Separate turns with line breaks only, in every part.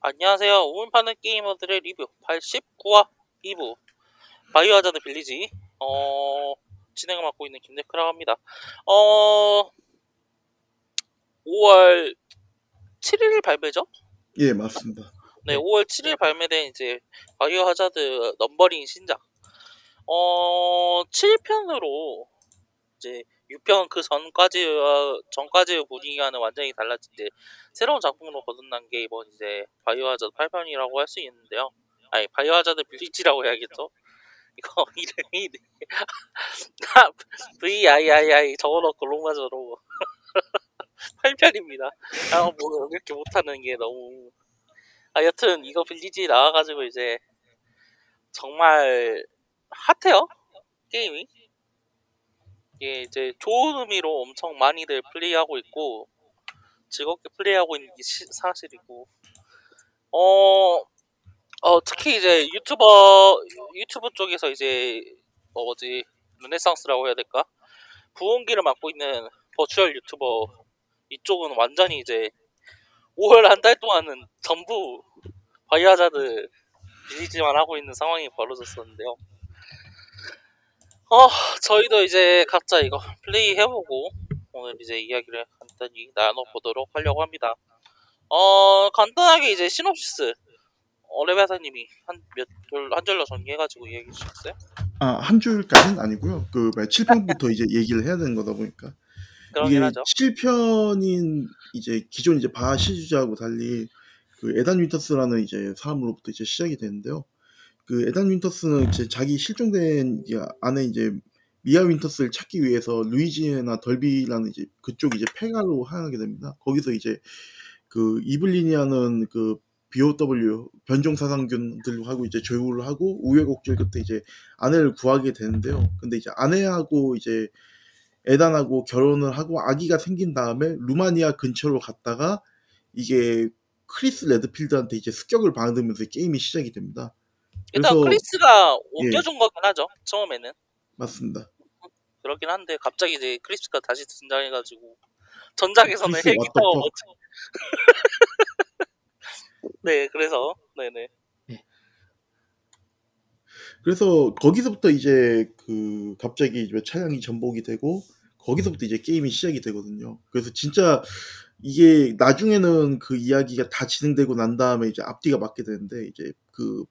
안녕하세요. 우물 파는 게이머들의 리뷰 89화 2부 바이오하자드 빌리지 어 진행을 맡고 있는 김대크라고 합니다. 어 5월 7일 발매죠?
예, 맞습니다.
네, 5월 7일 발매된 이제 바이오 하자드 numbering 신작. 어 7편으로 이제 6편 그 전까지 전까지의 분위기와는 완전히 달라진 이제 새로운 작품으로 거듭난 게 이번 이제 바이오하자드 8편이라고 할 수 있는데요. 아니 바이오하자드 빌리지라고 해야겠죠. 이거 이름이 VIII 적어놓고 로마자로 8편입니다. 아, 뭐 이렇게 못하는 게 너무 아 여튼 이거 빌리지 나와가지고 이제 정말 핫해요 게임이 이게 이제 좋은 의미로 엄청 많이들 플레이하고 있고 즐겁게 플레이하고 있는 게 시- 사실이고. 어, 어 특히 이제 유튜버 유튜브 쪽에서 이제 뭐 뭐지? 르네상스라고 해야 될까? 부흥기를 맞고 있는 virtual 유튜버 이쪽은 완전히 이제 5월 한 달 동안은 전부 바이오하자드 빌리지만 하고 있는 상황이 벌어졌었는데요. 어, 저희도 이제 각자 이거 플레이 해보고 오늘 이제 이야기를 간단히 나눠보도록 하려고 합니다. 어, 간단하게 이제 시놉시스 어, 레베사님이 한몇한 줄로 정리해가지고 이야기해 주셨어요.
아, 한 줄까지는 아니고요. 그 7편부터 이제 얘기를 해야 되는 거다 보니까 이게
하죠.
7편인 이제 기존 이제 바 시주자하고 달리 그 에단 윈터스라는 이제 사람으로부터 이제 시작이 되는데요. 그 에단 윈터스는 이제 자기 실종된 이제 아내 이제 미아 윈터스를 찾기 위해서 루이지애나 둘비라는 이제 그쪽 이제 폐가로 향하게 됩니다. 거기서 이제 그 이블린이라는 그 BOW 변종 사상균들하고 이제 조우를 하고 우여곡절 끝에 이제 아내를 구하게 되는데요. 근데 이제 아내하고 이제 에단하고 결혼을 하고 아기가 생긴 다음에 루마니아 근처로 갔다가 이게 크리스 레드필드한테 이제 습격을 받으면서 게임이 시작이 됩니다.
일단
그래서-
크리스가 옮겨준 거긴 하죠. 처음에는
맞습니다.
그렇긴 한데 갑자기 이제 크리스가 다시 등장해가지고 전작에서는
크리스
헬기 타고
왔다
못. 네, 그래서 네네.
그래서 거기서부터 이제 그 갑자기 이제 차량이 전복이 되고 거기서부터 이제 게임이 시작이 되거든요. 그래서 진짜 이게 나중에는 그 이야기가 다 진행되고 난 다음에 이제 앞뒤가 맞게 되는데 이제 그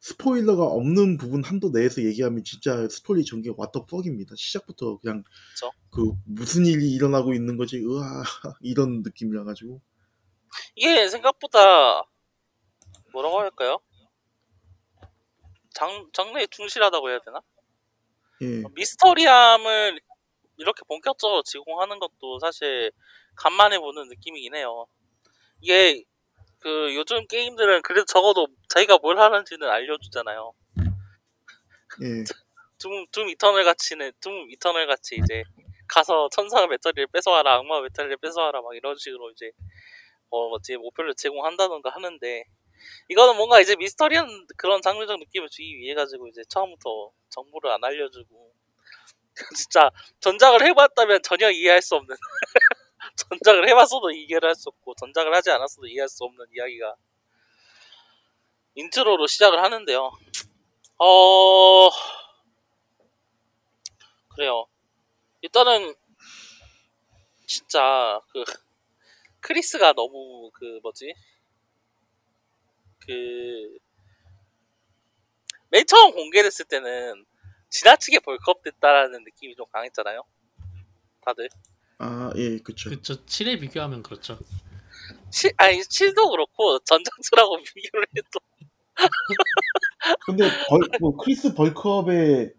스포일러가 없는 부분 한도 내에서 얘기하면 진짜 스토리 전개 왓더 퍽입니다. 시작부터 그냥
그쵸.
그 무슨 일이 일어나고 있는 거지 으아 이런 느낌이라 가지고
이게 생각보다 뭐라고 할까요? 장 장르에 충실하다고 해야 되나?
예
미스터리함을 이렇게 본격적으로 제공하는 것도 사실 간만에 보는 느낌이긴 해요. 이게 그 요즘 게임들은 그래도 적어도 자기가 뭘 하는지는 알려주잖아요.
예.
둠, 둠 이터널 같이는 둠 이터널 같이 이제 가서 천사 배터리를 뺏어와라 악마 배터리를 뺏어와라 막 이런 식으로 이제 어 뭐지 목표를 제공한다던가 하는데 이거는 뭔가 이제 미스터리한 그런 장르적 느낌을 주기 위해 가지고 이제 처음부터 정보를 안 알려주고 진짜 전작을 해봤다면 전혀 이해할 수 없는 전작을 해봤어도 이해를 할 수 없고 전작을 하지 않았어도 이해할 수 없는 이야기가 인트로로 시작을 하는데요. 어 그래요. 일단은 진짜 그 크리스가 너무 그 뭐지 그 맨 처음 공개됐을 때는 지나치게 벌크업됐다라는 느낌이 좀 강했잖아요. 다들
아 예 그쵸.
그쵸. 7에 비교하면 그렇죠.
치, 아니 7도 그렇고 전작들하고 비교를 해도.
근데 벌, 뭐 크리스 벌크업의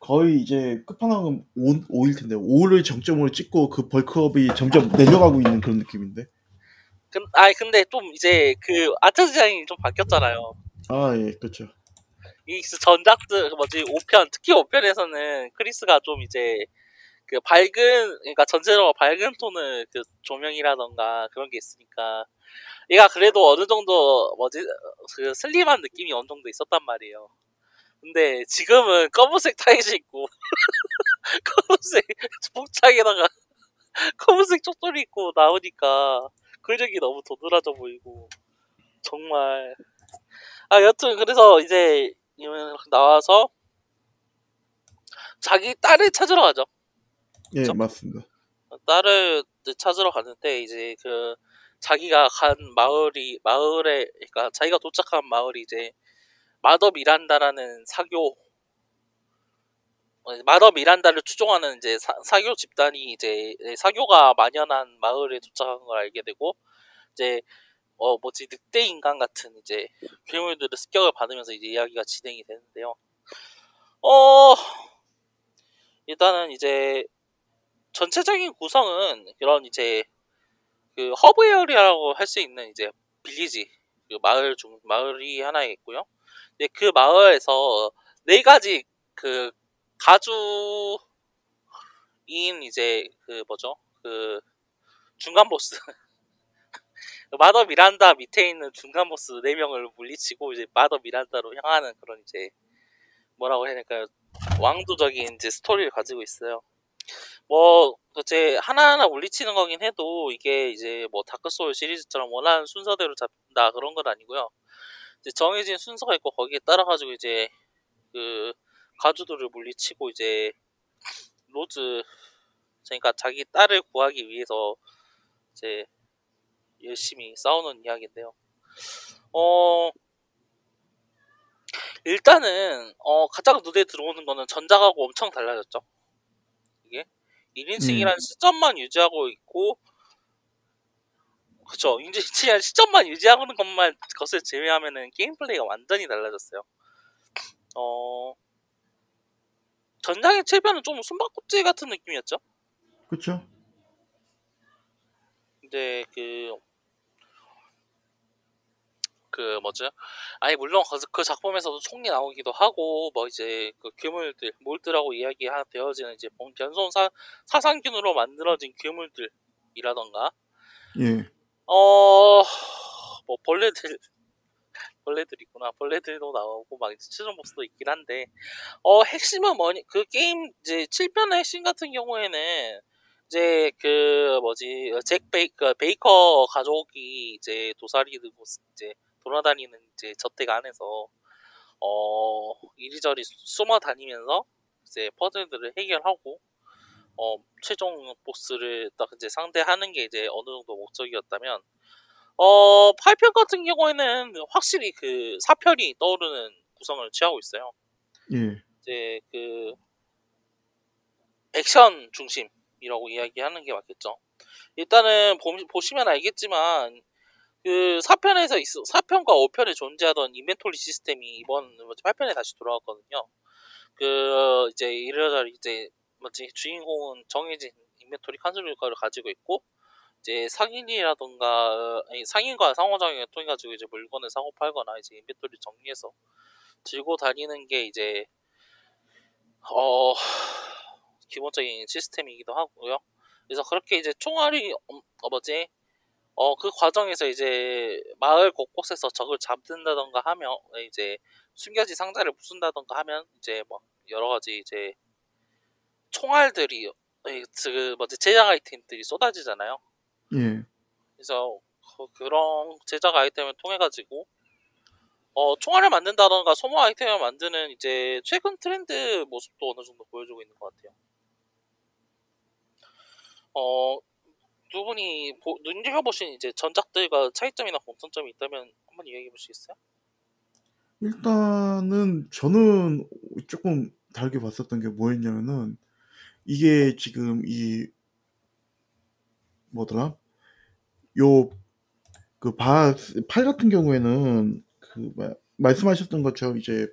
거의 이제 끝판왕은 5, 5일 텐데 5를 정점으로 찍고 그 벌크업이 점점 내려가고 있는 그런 느낌인데?
근, 아니 근데 좀 이제 그 아트 디자인이 좀 바뀌었잖아요.
아 예 그렇죠
이 전작들 그 뭐지 5편 특히 5편에서는 크리스가 좀 이제 그 밝은 그러니까 전체적으로 밝은 톤의 그 조명이라던가 그런 게 있으니까 얘가 그래도 어느 정도 뭐지 그 슬림한 느낌이 어느 정도 있었단 말이에요. 근데 지금은 검은색 타이즈 있고 검은색 복장에다가 검은색 쪽돌이 입고 나오니까 근력이 너무 도드라져 보이고 정말 아 여튼 그래서 이제 나와서 자기 딸을 찾으러 가죠.
예,
그쵸?
맞습니다.
딸을 찾으러 가는데 이제 그 자기가 간 마을이 마을에 그러니까 자기가 도착한 마을이 이제 마더 미란다라는 사교 어, 마더 미란다를 추종하는 이제 사, 사교 집단이 이제 사교가 만연한 마을에 도착한 걸 알게 되고 이제 어 뭐지 늑대 인간 같은 이제 괴물들의 습격을 받으면서 이제 이야기가 진행이 되는데요. 어 일단은 이제 전체적인 구성은 이런 이제 그 hub area라고 할 수 있는 이제 village 그 마을 중 마을이 하나 있고요. 근데 그 마을에서 네 가지 그 가주인 이제 그 뭐죠 그 중간 보스 마더 미란다 밑에 있는 중간 보스 4명을 물리치고 이제 마더 미란다로 향하는 그런 이제 뭐라고 해야 될까요? 왕도적인 이제 스토리를 가지고 있어요. 뭐 이제 하나하나 물리치는 거긴 해도 이게 이제 뭐 다크 소울 시리즈처럼 원하는 순서대로 잡는다 그런 건 아니고요. 이제 정해진 순서가 있고 거기에 따라 가지고 이제 그 가주들을 물리치고 이제 로즈 그러니까 자기 딸을 구하기 위해서 이제 열심히 싸우는 이야기인데요. 어 일단은 어 가장 눈에 들어오는 거는 전작하고 엄청 달라졌죠. 이게 1인칭이라는
음.
시점만 유지하고 있고 그쵸 1인칭이라는 시점만 유지하는 것만 것을 제외하면은 게임 플레이가 완전히 달라졌어요. 어 전작의 최변은 좀 숨바꼭질 같은 느낌이었죠.
그렇죠?
근데 그, 그 뭐죠? 아니 물론 그, 그 작품에서도 총리 나오기도 하고 뭐 이제 그 괴물들 몰드라고 이야기 되어지는 이제 변- 변손 사, 사상균으로 만들어진 괴물들이라던가
예.
어 뭐 벌레들 벌레들 있구나 벌레들도 나오고 막 이제 최종 보스도 있긴 한데 어 핵심은 뭐니 그 게임 이제 7편의 핵심 같은 경우에는 이제 그 뭐지 잭 베이커 베이커 가족이 이제 도사리 들고 이제 돌아다니는 이제 저택 안에서 어 이리저리 숨어 다니면서 이제 퍼즐들을 해결하고 어 최종 보스를 딱 이제 상대하는 게 이제 어느 정도 목적이었다면 어 8편 같은 경우에는 확실히 그 4편이 떠오르는 구성을 취하고 있어요.
예.
이제 그 액션 중심이라고 이야기하는 게 맞겠죠. 일단은 보, 보시면 알겠지만 그 4편에서 있, 4편과 5편에 존재하던 인벤토리 시스템이 이번 8편에 다시 돌아왔거든요. 그 이제 이러저리 이제 뭐지 주인공은 정해진 인벤토리 칸슬을 가지고 있고 이제 상인이라던가 아니, 상인과 상호작용을 통해 가지고 이제 물건을 사고 팔거나 이제 인벤토리 정리해서 들고 다니는 게 이제 어 기본적인 시스템이기도 하고요. 그래서 그렇게 이제 총알이 어, 어 뭐지 어 그 과정에서 이제 마을 곳곳에서 적을 잡는다던가 하면 이제 숨겨진 상자를 부순다던가 하면 이제 뭐 여러 가지 이제 총알들이 그 뭐지 제작 아이템들이 쏟아지잖아요.
예.
그래서 그- 그런 제작 아이템을 통해 가지고 어 총알을 만든다던가 소모 아이템을 만드는 이제 최근 트렌드 모습도 어느 정도 보여주고 있는 것 같아요. 어, 두 분이 보, 눈여겨보신 이제 전작들과 차이점이나 공통점이 있다면 한번 이야기해 보시겠어요?
일단은 저는 조금 다르게 봤었던 게 뭐였냐면은 이게 지금 이 뭐더라? 요그바팔 같은 경우에는 그 마, 말씀하셨던 것처럼 이제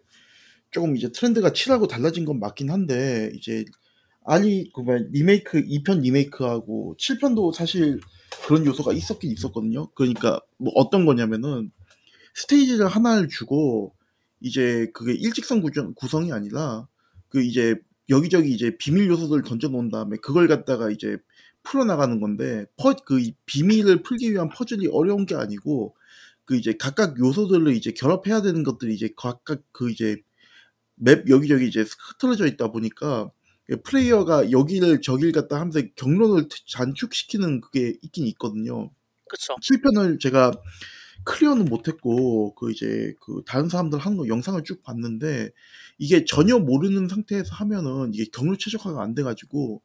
조금 이제 트렌드가 7하고 달라진 건 맞긴 한데 이제 아니 그뭐 리메이크 2편 리메이크하고 7편도 사실 그런 요소가 있었긴 있었거든요. 그러니까 뭐 어떤 거냐면은 스테이지를 하나를 주고 이제 그게 일직선 구정, 구성이 아니라 그 이제 여기저기 이제 비밀 요소들을 던져 놓은 다음에 그걸 갖다가 이제 풀어 나가는 건데 퍼, 그 비밀을 풀기 위한 퍼즐이 어려운 게 아니고 그 이제 각각 요소들을 이제 결합해야 되는 것들이 이제 각각 그 이제 맵 여기저기 이제 흩어져 있다 보니까 플레이어가 여기를 저길 갖다 하면서 경로를 단축시키는 그게 있긴 있거든요.
그쵸.
7편을 제가 클리어는 못했고 그 이제 그 다른 사람들 하는 거 영상을 쭉 봤는데 이게 전혀 모르는 상태에서 하면은 이게 경로 최적화가 안 돼가지고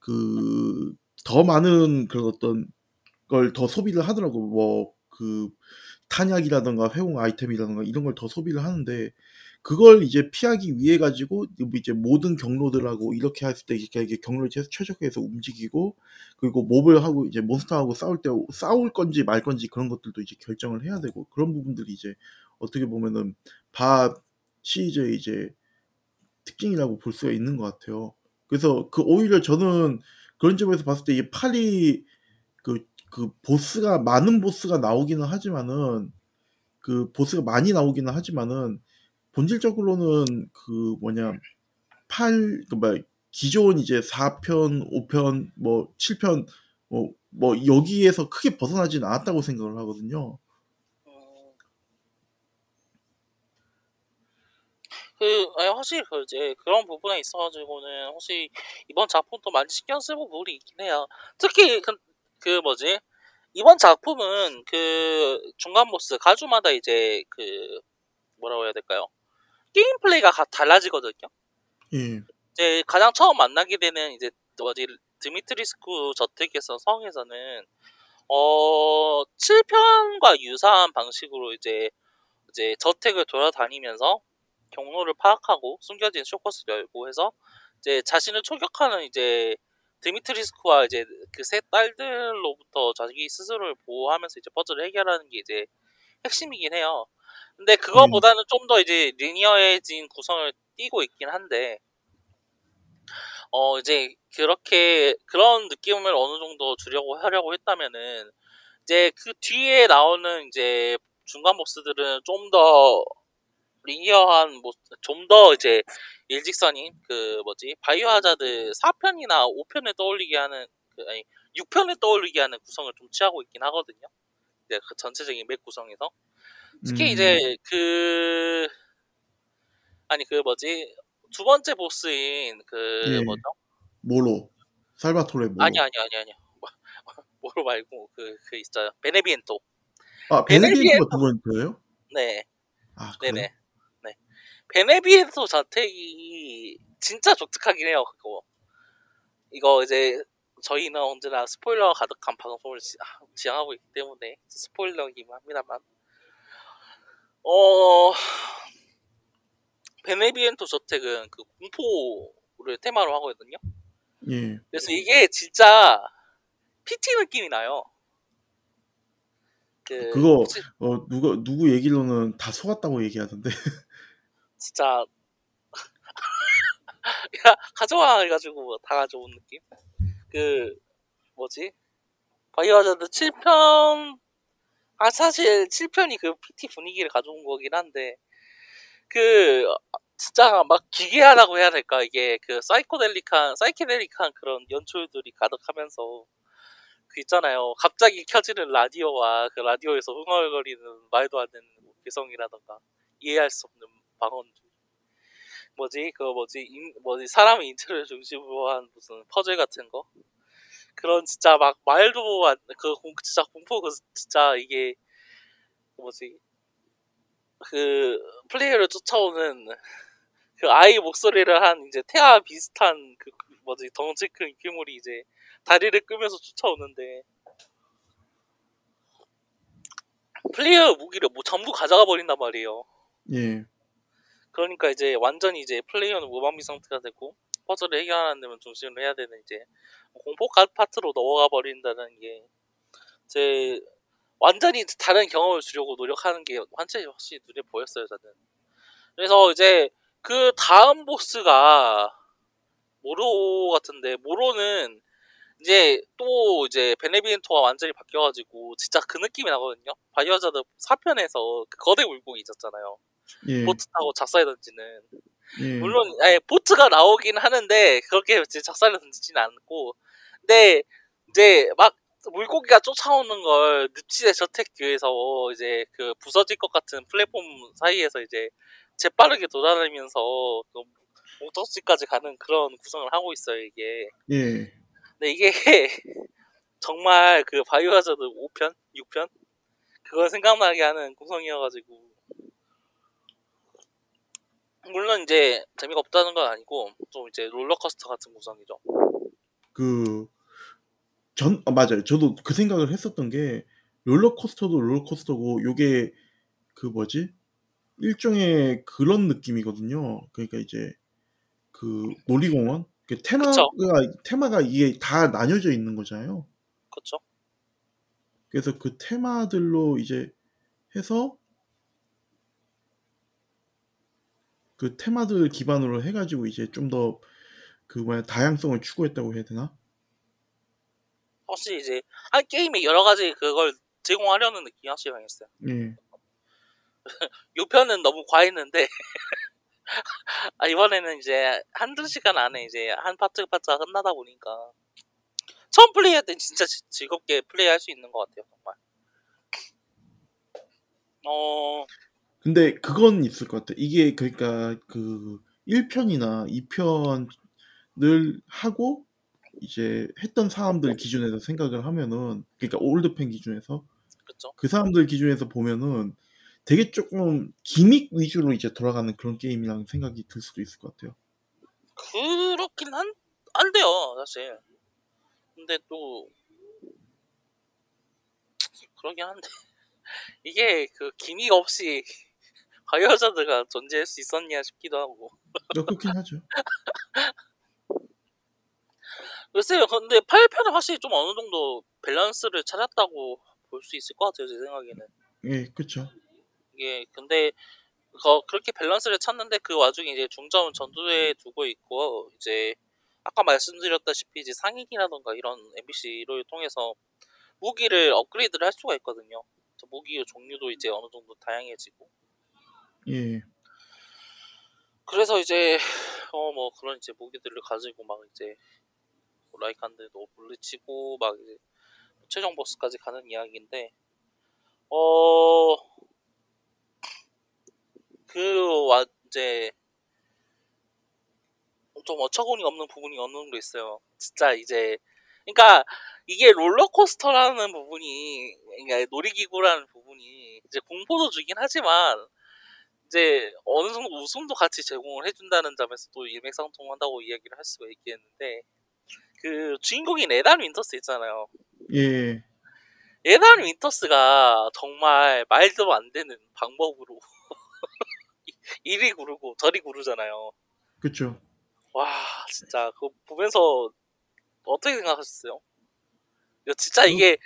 그 더 많은 그런 어떤 걸 더 소비를 하더라고 뭐 그 탄약이라던가 회용 아이템이라던가 이런 걸 더 소비를 하는데 그걸 이제 피하기 위해 가지고 이제 모든 경로들하고 이렇게 했을 때 이게 경로를 최- 최적화해서 움직이고 그리고 몹을 하고 이제 몬스터하고 싸울 때 싸울 건지 말 건지 그런 것들도 이제 결정을 해야 되고 그런 부분들이 이제 어떻게 보면은 바 시리즈의 이제 특징이라고 볼 수가 있는 것 같아요. 그래서 그 오히려 저는 그런 점에서 봤을 때 이 팔이 그, 그 보스가 많은 보스가 나오기는 하지만은 그 보스가 많이 나오기는 하지만은 본질적으로는 그 뭐냐 8, 그 뭐, 기존 이제 4편, 5편, 뭐 7편, 뭐, 뭐 여기에서 크게 벗어나진 않았다고 생각을 하거든요.
음. 그 아니, 확실히 그 이제 그런 부분에 있어가지고는 혹시 이번 작품도 많이 신경 쓰고 부분이 있긴 해요. 특히 그, 그 뭐지 이번 작품은 그 중간 보스 가주마다 이제 그 뭐라고 해야 될까요? 게임 플레이가 가- 달라지거든요.
예,
이제 가장 처음 만나게 되는 이제 뭐지 드미트리스쿠 저택에서 성에서는 어 7편과 유사한 방식으로 이제 이제 저택을 돌아다니면서 경로를 파악하고 숨겨진 쇼커스를 열고 해서 이제 자신을 초격하는 이제 드미트리스크와 이제 그 세 딸들로부터 자기 스스로를 보호하면서 이제 퍼즐을 해결하는 게 이제 핵심이긴 해요. 근데 그거보다는 좀 더 이제 리니어해진 구성을 띠고 있긴 한데 어 이제 그렇게 그런 느낌을 어느 정도 주려고 하려고 했다면은 이제 그 뒤에 나오는 이제 중간 보스들은 좀 더 리니어한 뭐 좀 더 이제 일직선인 그 뭐지? 바이오 하자드 4편이나 5편을 떠올리게 하는 그 아니 6편을 떠올리게 하는 구성을 좀 취하고 있긴 하거든요. 네, 그 전체적인 맵 구성에서 특히
음,
이제 그 아니 그 뭐지? 두 번째 보스인 그
예,
뭐죠?
모로, 살바토레 모로.
아니 아니 아니 아니 뭐로 말고 그 그 있어요. 베네비엔토.
아, 베네디엔토가 두 번째예요?
네.
아, 그래요?
네네. 네. 베네비엔토 자택이 진짜 독특하긴 해요 그거. 이거 이제 저희는 언제나 스포일러 가득한 방송을 지- 아, 지향하고 있기 때문에 스포일러이긴 합니다만 어 베네비엔토 저택은 그 공포를 테마로 하거든요.
예.
그래서 이게 진짜 PT 느낌이 나요. 그
그거
혹시
어 누가 누구 얘기로는 다 속았다고 얘기하던데.
진짜. 야 가져와 해가지고 다 가져온 느낌? 그 뭐지? 바이오하자드 7편 아 사실 7편이 그 PT 분위기를 가져온 거긴 한데 그 진짜 막 기괴하다고 해야 될까? 이게 그 사이코델릭한 사이키델릭한 그런 연출들이 가득하면서 그 있잖아요. 갑자기 켜지는 라디오와 그 라디오에서 흥얼거리는 말도 안 되는 괴성이라던가 이해할 수 없는 방언들. 뭐지? 그 뭐지? 인, 뭐지? 사람의 인체를 중심으로 한 무슨 퍼즐 같은 거 그런 진짜 막 말도 안 그 진짜 공포 그 진짜 이게 뭐지 그 플레이어를 쫓아오는 그 아이 목소리를 한 이제 태아 비슷한 그 뭐지 덩치 큰 괴물이 이제 다리를 끄면서 쫓아오는데 플레이어 무기를 뭐 전부 가져가 버린단 말이에요.
예.
그러니까 이제 완전히 이제 플레이어는 무방비 상태가 되고 퍼즐을 해결하는 데만 중심을 해야 되는 이제 공포 카 파트로 넘어가 버린다는 게 제 완전히 다른 경험을 주려고 노력하는 게 완전히 확실히 눈에 보였어요 저는. 그래서 이제 그 다음 보스가 모로 같은데 모로는 이제 또 이제 베네비엔토가 완전히 바뀌어가지고 진짜 그 느낌이 나거든요. 바이오하자드 4편에서 그 거대 물고기 있었잖아요.
예.
보트 타고 작사에 던지는
예.
물론 예, 보트가 나오긴 하는데 그렇게 작살을 던지지는 않고. 근데 이제 막 물고기가 쫓아오는 걸 늪지대 저택 뒤에서 이제 그 부서질 것 같은 플랫폼 사이에서 이제 재빠르게 돌아다니면서 그 목적지까지 가는 그런 구성을 하고 있어요 이게.
예.
근데 이게 정말 그 바이오하자드 5편, 6편? 그걸 생각나게 하는 구성이어가지고 물론 이제 재미가 없다는 건 아니고 좀 이제 롤러코스터 같은 구성이죠.
그전 아, 맞아요. 저도 그 생각을 했었던 게 롤러코스터도 롤러코스터고 요게 그 뭐지 일종의 그런 느낌이거든요. 그러니까 이제 그 놀이공원 그 테마가
그쵸.
테마가 이게 다 나뉘어져 있는 거잖아요.
그렇죠.
그래서 그 테마들로 이제 해서 그 테마들 기반으로 해가지고 이제 좀 더 그 뭐야 다양성을 추구했다고 해야 되나?
확실히 이제 한 게임에 여러 가지 그걸 제공하려는 느낌이 확실히 강했어요.
예.
요 편은 너무 과했는데 아, 이번에는 이제 한두 시간 안에 이제 한 파트 파트가 끝나다 보니까 처음 플레이할 땐 진짜 지- 즐겁게 플레이할 수 있는 것 같아요 정말 어
근데 그건 있을 것 같아. 이게 그러니까 그 1편이나 2편을 하고 이제 했던 사람들 기준에서 생각을 하면은 그러니까 올드팬 기준에서
그쵸
그 사람들 기준에서 보면은 되게 조금 기믹 위주로 이제 돌아가는 그런 게임이라는 생각이 들 수도 있을 것 같아요.
그렇긴 한 한데요 사실 근데 또 그러긴 한데 이게 그 기미가 없이 과여자들가 존재할 수 있었냐 싶기도 하고
어, 그렇긴 하죠.
글쎄요 근데 8편은 확실히 좀 어느 정도 밸런스를 찾았다고 볼 수 있을 것 같아요 제 생각에는
예, 그렇죠.
이게 근데 그 그렇게 밸런스를 찾는데 그 와중에 이제 중점은 전투에 두고 있고 이제 아까 말씀드렸다시피 이제 상인이라던가 이런 NPC를 통해서 무기를 업그레이드를 할 수가 있거든요. 저 무기의 종류도 이제 어느 정도 다양해지고
예.
그래서 이제 어 뭐 그런 이제 무기들을 가지고 막 이제 뭐 라이칸드도 물리치고 막 이제 최종 보스까지 가는 이야기인데 어그와 이제 좀 어처구니 없는 부분이 어느 정도 있어요. 진짜 이제 그러니까 이게 롤러코스터라는 부분이 그러니까 놀이기구라는 부분이 이제 공포도 주긴 하지만 이제 어느 정도 웃음도 같이 제공을 해준다는 점에서 또 일맥상통한다고 이야기를 할 수가 있겠는데 그 주인공인 에단 윈터스 있잖아요.
예.
에단 윈터스가 정말 말도 안 되는 방법으로 이리 구르고 저리 구르잖아요.
그렇죠.
와 진짜 그거 보면서 어떻게 생각하셨어요? 진짜 이게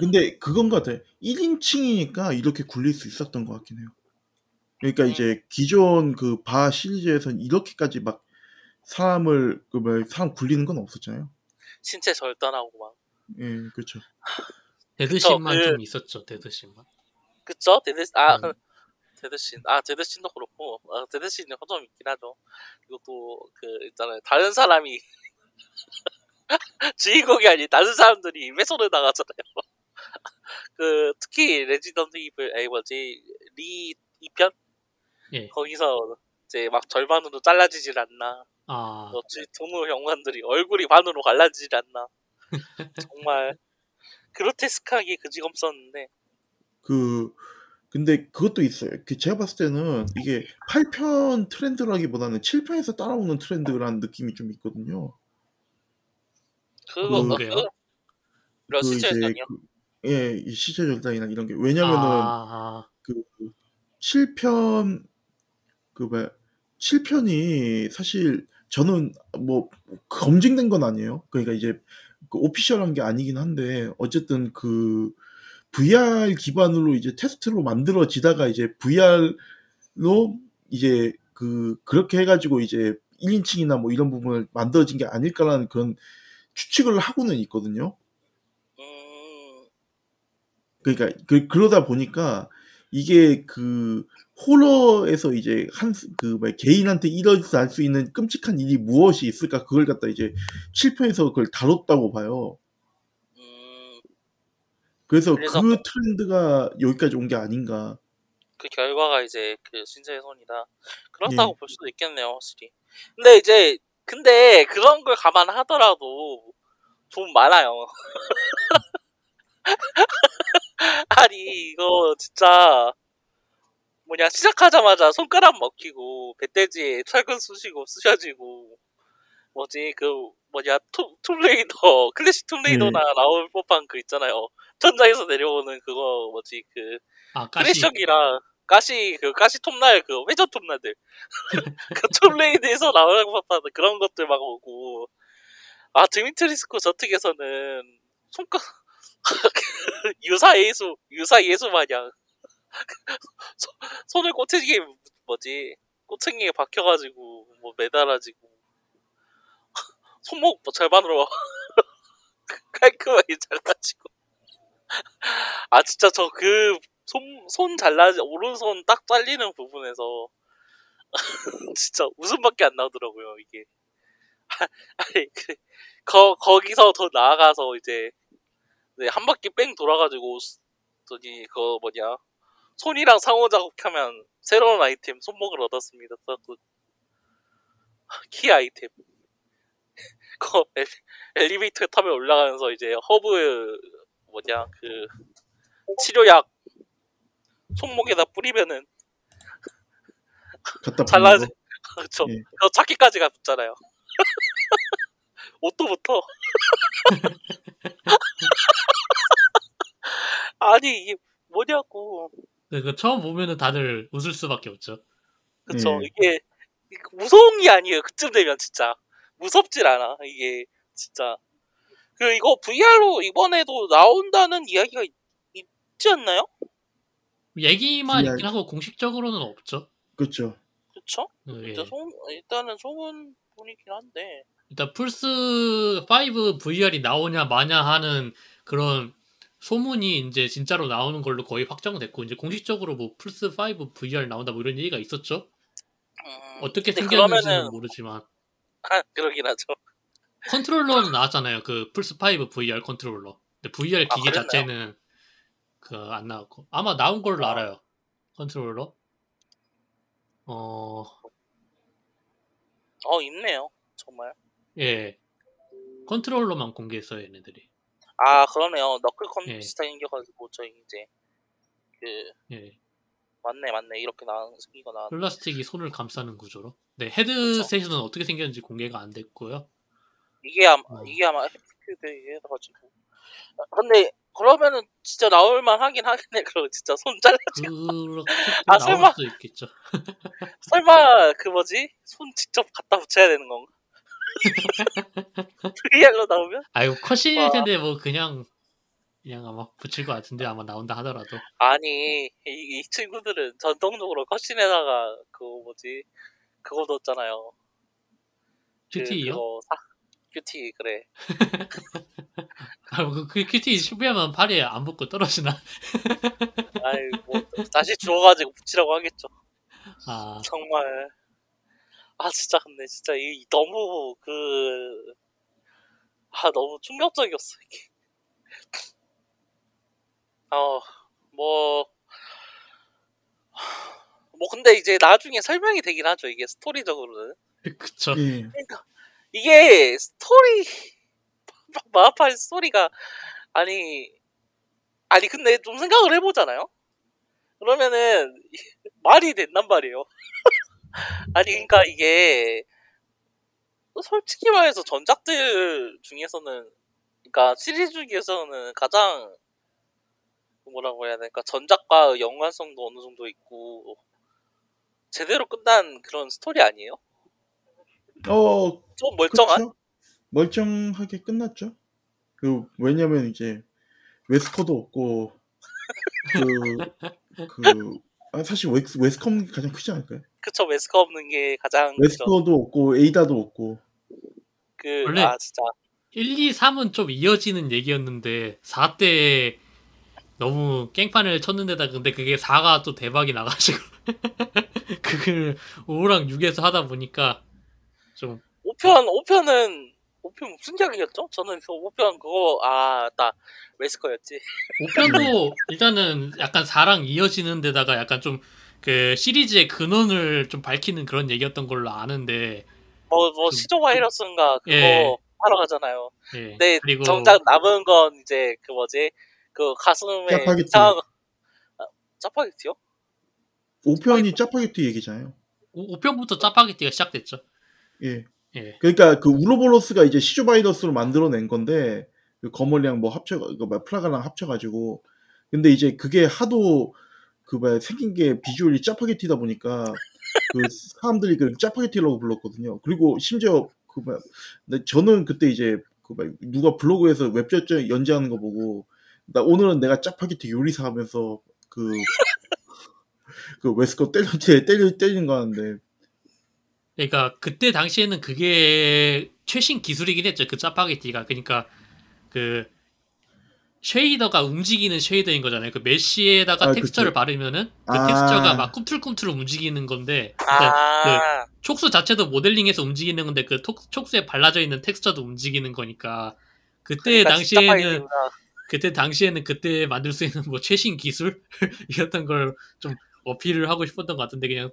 근데 그건 것 같아요. 1인칭이니까 이렇게 굴릴 수 있었던 것 같긴 해요. 그러니까
음.
이제 기존 그 바하 시리즈에선 이렇게까지 막 사람을 그뭐 사람 굴리는 건 없었잖아요.
신체 절단하고 막
예, 그렇죠.
dead scene만
그-
좀 있었죠. 데드신만.
그쵸? dead 아
음.
dead scene 아 dead scene도 그렇고 아, dead scene이 허점 있긴 하죠. 이것도 그 있잖아요. 다른 사람이 주인공이 아닌 다른 사람들이 매소를 나가잖아요. 그 특히 레지던트 이블 에이 뭐지 리 2편
예.
거기서 이제 막 절반으로 잘라지질 않나.
아
어찌 드무 영관들이 얼굴이 반으로 갈라지질 않나. 정말 그로테스크하게 그지검 썼는데
그 근데 그것도 있어요. 그 제가 봤을 때는 이게 8편 트렌드라기보다는 7편에서 따라오는 트렌드라는 느낌이 좀 있거든요.
그거
그-
어,
그래요?
그 러시제전이요.
그, 예, 이 시체 절단이나 이런 게 왜냐면은
아,
그 7편 그 뭐야 7편이 사실 저는 뭐 검증된 건 아니에요. 그러니까 이제 그 오피셜한 게 아니긴 한데 어쨌든 그 VR 기반으로 이제 테스트로 만들어지다가 이제 VR로 이제 그 그렇게 해가지고 이제 1인칭이나 뭐 이런 부분을 만들어진 게 아닐까라는 그런 추측을 하고는 있거든요.
음,
그러니까 그, 그러다 보니까 이게 그 호러에서 이제 한그 개인한테 일어날 수 있는 끔찍한 일이 무엇이 있을까 그걸 갖다 이제 7편에서 그걸 다뤘다고 봐요.
음,
그래서,
그래서
그 트렌드가 여기까지 온 게 아닌가.
그 결과가 이제 그 신체의 손이다.
예.
그렇다고 볼 수도 있겠네요, 확실히. 근데 이제 근데 그런 걸 감안하더라도 좀 많아요. 아니 이거 진짜 뭐냐 시작하자마자 손가락 먹히고 배돼지에 철근 쑤시고 쑤셔지고 뭐지 그 뭐냐 톰, 톰레이더 클래식 톰레이더나 나올 법한 그 있잖아요. 천장에서 내려오는 그거 뭐지 그
아.
크래셔기랑 가시 그 가시 톱날 그 회전 톱날들. 그 톰레이드에서 나올 법한 그런 것들 막 오고. 아 드미트리스코 저특에서는 손가 유사 예수 유사 예수 마냥. 손- 손을 꼬챙이에 뭐지? 꼬챙이에 박혀가지고 뭐 매달아지고. 손목 뭐 절반으로 깔끔하게 잘라지고. 아 진짜 저 그 손 손 잘라지 오른손 딱 잘리는 부분에서 진짜 웃음밖에 안 나오더라고요 이게. 아, 아니 그 거, 거기서 더 나아가서 이제 네, 한 바퀴 뺑 돌아가지고 수- 저기 그거 뭐냐 손이랑 상호 작용하면 새로운 아이템 손목을 얻었습니다. 그 키 아이템. 그 엘, 엘리베이터 타면 올라가면서 이제 허브 뭐냐 그 치료약 손목에다 뿌리면은 잘라지 그쵸
예.
자켓까지가 붙잖아요. 옷도 붙어. 아니 이게 뭐냐고.
네, 그 처음 보면은 다들 웃을 수밖에 없죠.
그쵸.
예.
이게, 이게 무서운 게 아니에요. 그쯤 되면 진짜. 무섭질 않아. 이게 진짜. 그 이거 VR로 이번에도 나온다는 이야기가 있, 지 않나요?
얘기만
VR.
있긴 하고 공식적으로는 없죠.
그렇죠.
그쵸?
네.
일단 일단은 소문 뿐이긴 한데.
일단 플스 5 VR이 나오냐 마냐 하는 그런 소문이 이제 진짜로 나오는 걸로 거의 확정됐고 이제 공식적으로 뭐 플스 5 VR 나온다 뭐 이런 얘기가 있었죠.
음,
어떻게 생겼는지는
그러면은
모르지만
아, 그러긴 하죠.
컨트롤러는 나왔잖아요. 그 플스 5 VR 컨트롤러. 근데 VR
아,
기계
그랬나요?
자체는 그 안 나왔고 아마 나온 걸로
아.
알아요. 컨트롤러. 어,
어 있네요. 정말.
예. 컨트롤러만 공개했어요, 얘네들이.
아 그러네요. 너클 컴
예.
비슷하게 생겨가지고 저희 이제 그
예.
맞네 맞네 이렇게 나온 나.
플라스틱이 손을 감싸는 구조로. 네, 헤드셋은 어떻게 생겼는지 공개가 안 됐고요.
이게 아마
어.
이게 아마 해피큐드에 해가지고. 아, 근데 그러면은 진짜 나올만 하긴 하겠네. 그럼 진짜 손 잘라지고. 아, 설마. 설마 그 뭐지? 손 직접 갖다 붙여야 되는 건가? VR로 나오면?
아이고 컷신일
와.
텐데 뭐 그냥 그냥 아마 붙일 것 같은데 아마 나온다 하더라도
아니 이, 이 친구들은 전통적으로 컷신에다가 그 뭐지? 그거 넣었잖아요. 그,
큐티요?
그거 사, 큐티 그래.
아, 그, 그 큐티 실패하면 팔이 안 붙고 떨어지나?
아이 뭐 다시 주워가지고 붙이라고 하겠죠.
아,
정말 아 진짜 근데 진짜 이 너무 그 아 너무 충격적이었어 이게 어뭐뭐 뭐 근데 이제 나중에 설명이 되긴 하죠 이게 스토리적으로는
그쵸.
예.
그러니까 이게 스토리 마파의 스토리가 아니 아니 근데 좀 생각을 해보잖아요 그러면은 말이 된단 말이에요 아니 그러니까 이게 솔직히 말해서 전작들 중에서는 그러니까 시리즈 중에서는 가장 뭐라고 해야 될까 전작과 연관성도 어느 정도 있고 제대로 끝난 그런 스토리 아니에요?
어,
좀 멀쩡한?
그쵸? 멀쩡하게 끝났죠. 그 왜냐면 이제 웨스커도 없고 그, 그 아, 사실 웨스, 웨스커가 가장 크지 않을까요?
그쵸 웨스커 없는 게 가장.
웨스커도 없고 에이다도 없고
그,
원래-
아, 진짜.
1, 2, 3은 좀 이어지는 얘기였는데 4 때 너무 깽판을 쳤는데다 근데 그게 4가 또 대박이 나가지고 그걸 5랑 6에서 하다 보니까 좀
5편, 5편은, 5편 무슨 이야기였죠? 저는 그 5편 그거, 아, 나 웨스커였지.
5편도 일단은 약간 4랑 이어지는 데다가 약간 좀 그 시리즈의 근원을 좀 밝히는 그런 얘기였던 걸로 아는데
뭐, 뭐,
좀-
시조 바이러스인가 그거
예.
하러 가잖아요.
예.
근데
그리고
정작 남은 건 이제 그 뭐지? 그 가슴에
짜파게티.
이상한 거, 짜파게티요?
5편이 짜파게티 얘기잖아요.
5, 편부터 짜파게티가 시작됐죠.
예.
예.
그러니까 그 우로보로스가 이제 시조바이더스로 만들어낸 건데 그 거멀이랑 뭐 합쳐 그 뭐야, 프라가랑 합쳐가지고 근데 이제 그게 하도 그 뭐야 생긴 게 비주얼이 짜파게티다 보니까 그 사람들이 그 짜파게티라고 불렀거든요. 그리고 심지어 그 뭐야 저는 그때 이제 그 뭐야 누가 블로그에서 웹절정 연재하는 거 보고 나 오늘은 내가 짜파게티 요리사 하면서 그 그 웨스커 때려 때려 때리는 거 하는데
그러니까 그때 당시에는 그게 최신 기술이긴 했죠. 그 짜파게티가. 그러니까 그 shader가 움직이는 shader인 거잖아요. 그 mesh에다가
아,
texture를. 바르면은 그
아.
텍스처가 막 꿈틀꿈틀 움직이는 건데 그러니까
아,
촉수 자체도 모델링해서 움직이는 건데 그 톡- 촉수에 발라져 있는 텍스처도 움직이는 거니까 그때
그러니까
당시에는. 그때 당시에는 그때 만들 수 있는 뭐 최신 기술이었던 걸 좀 어필을 하고 싶었던 것 같은데 그냥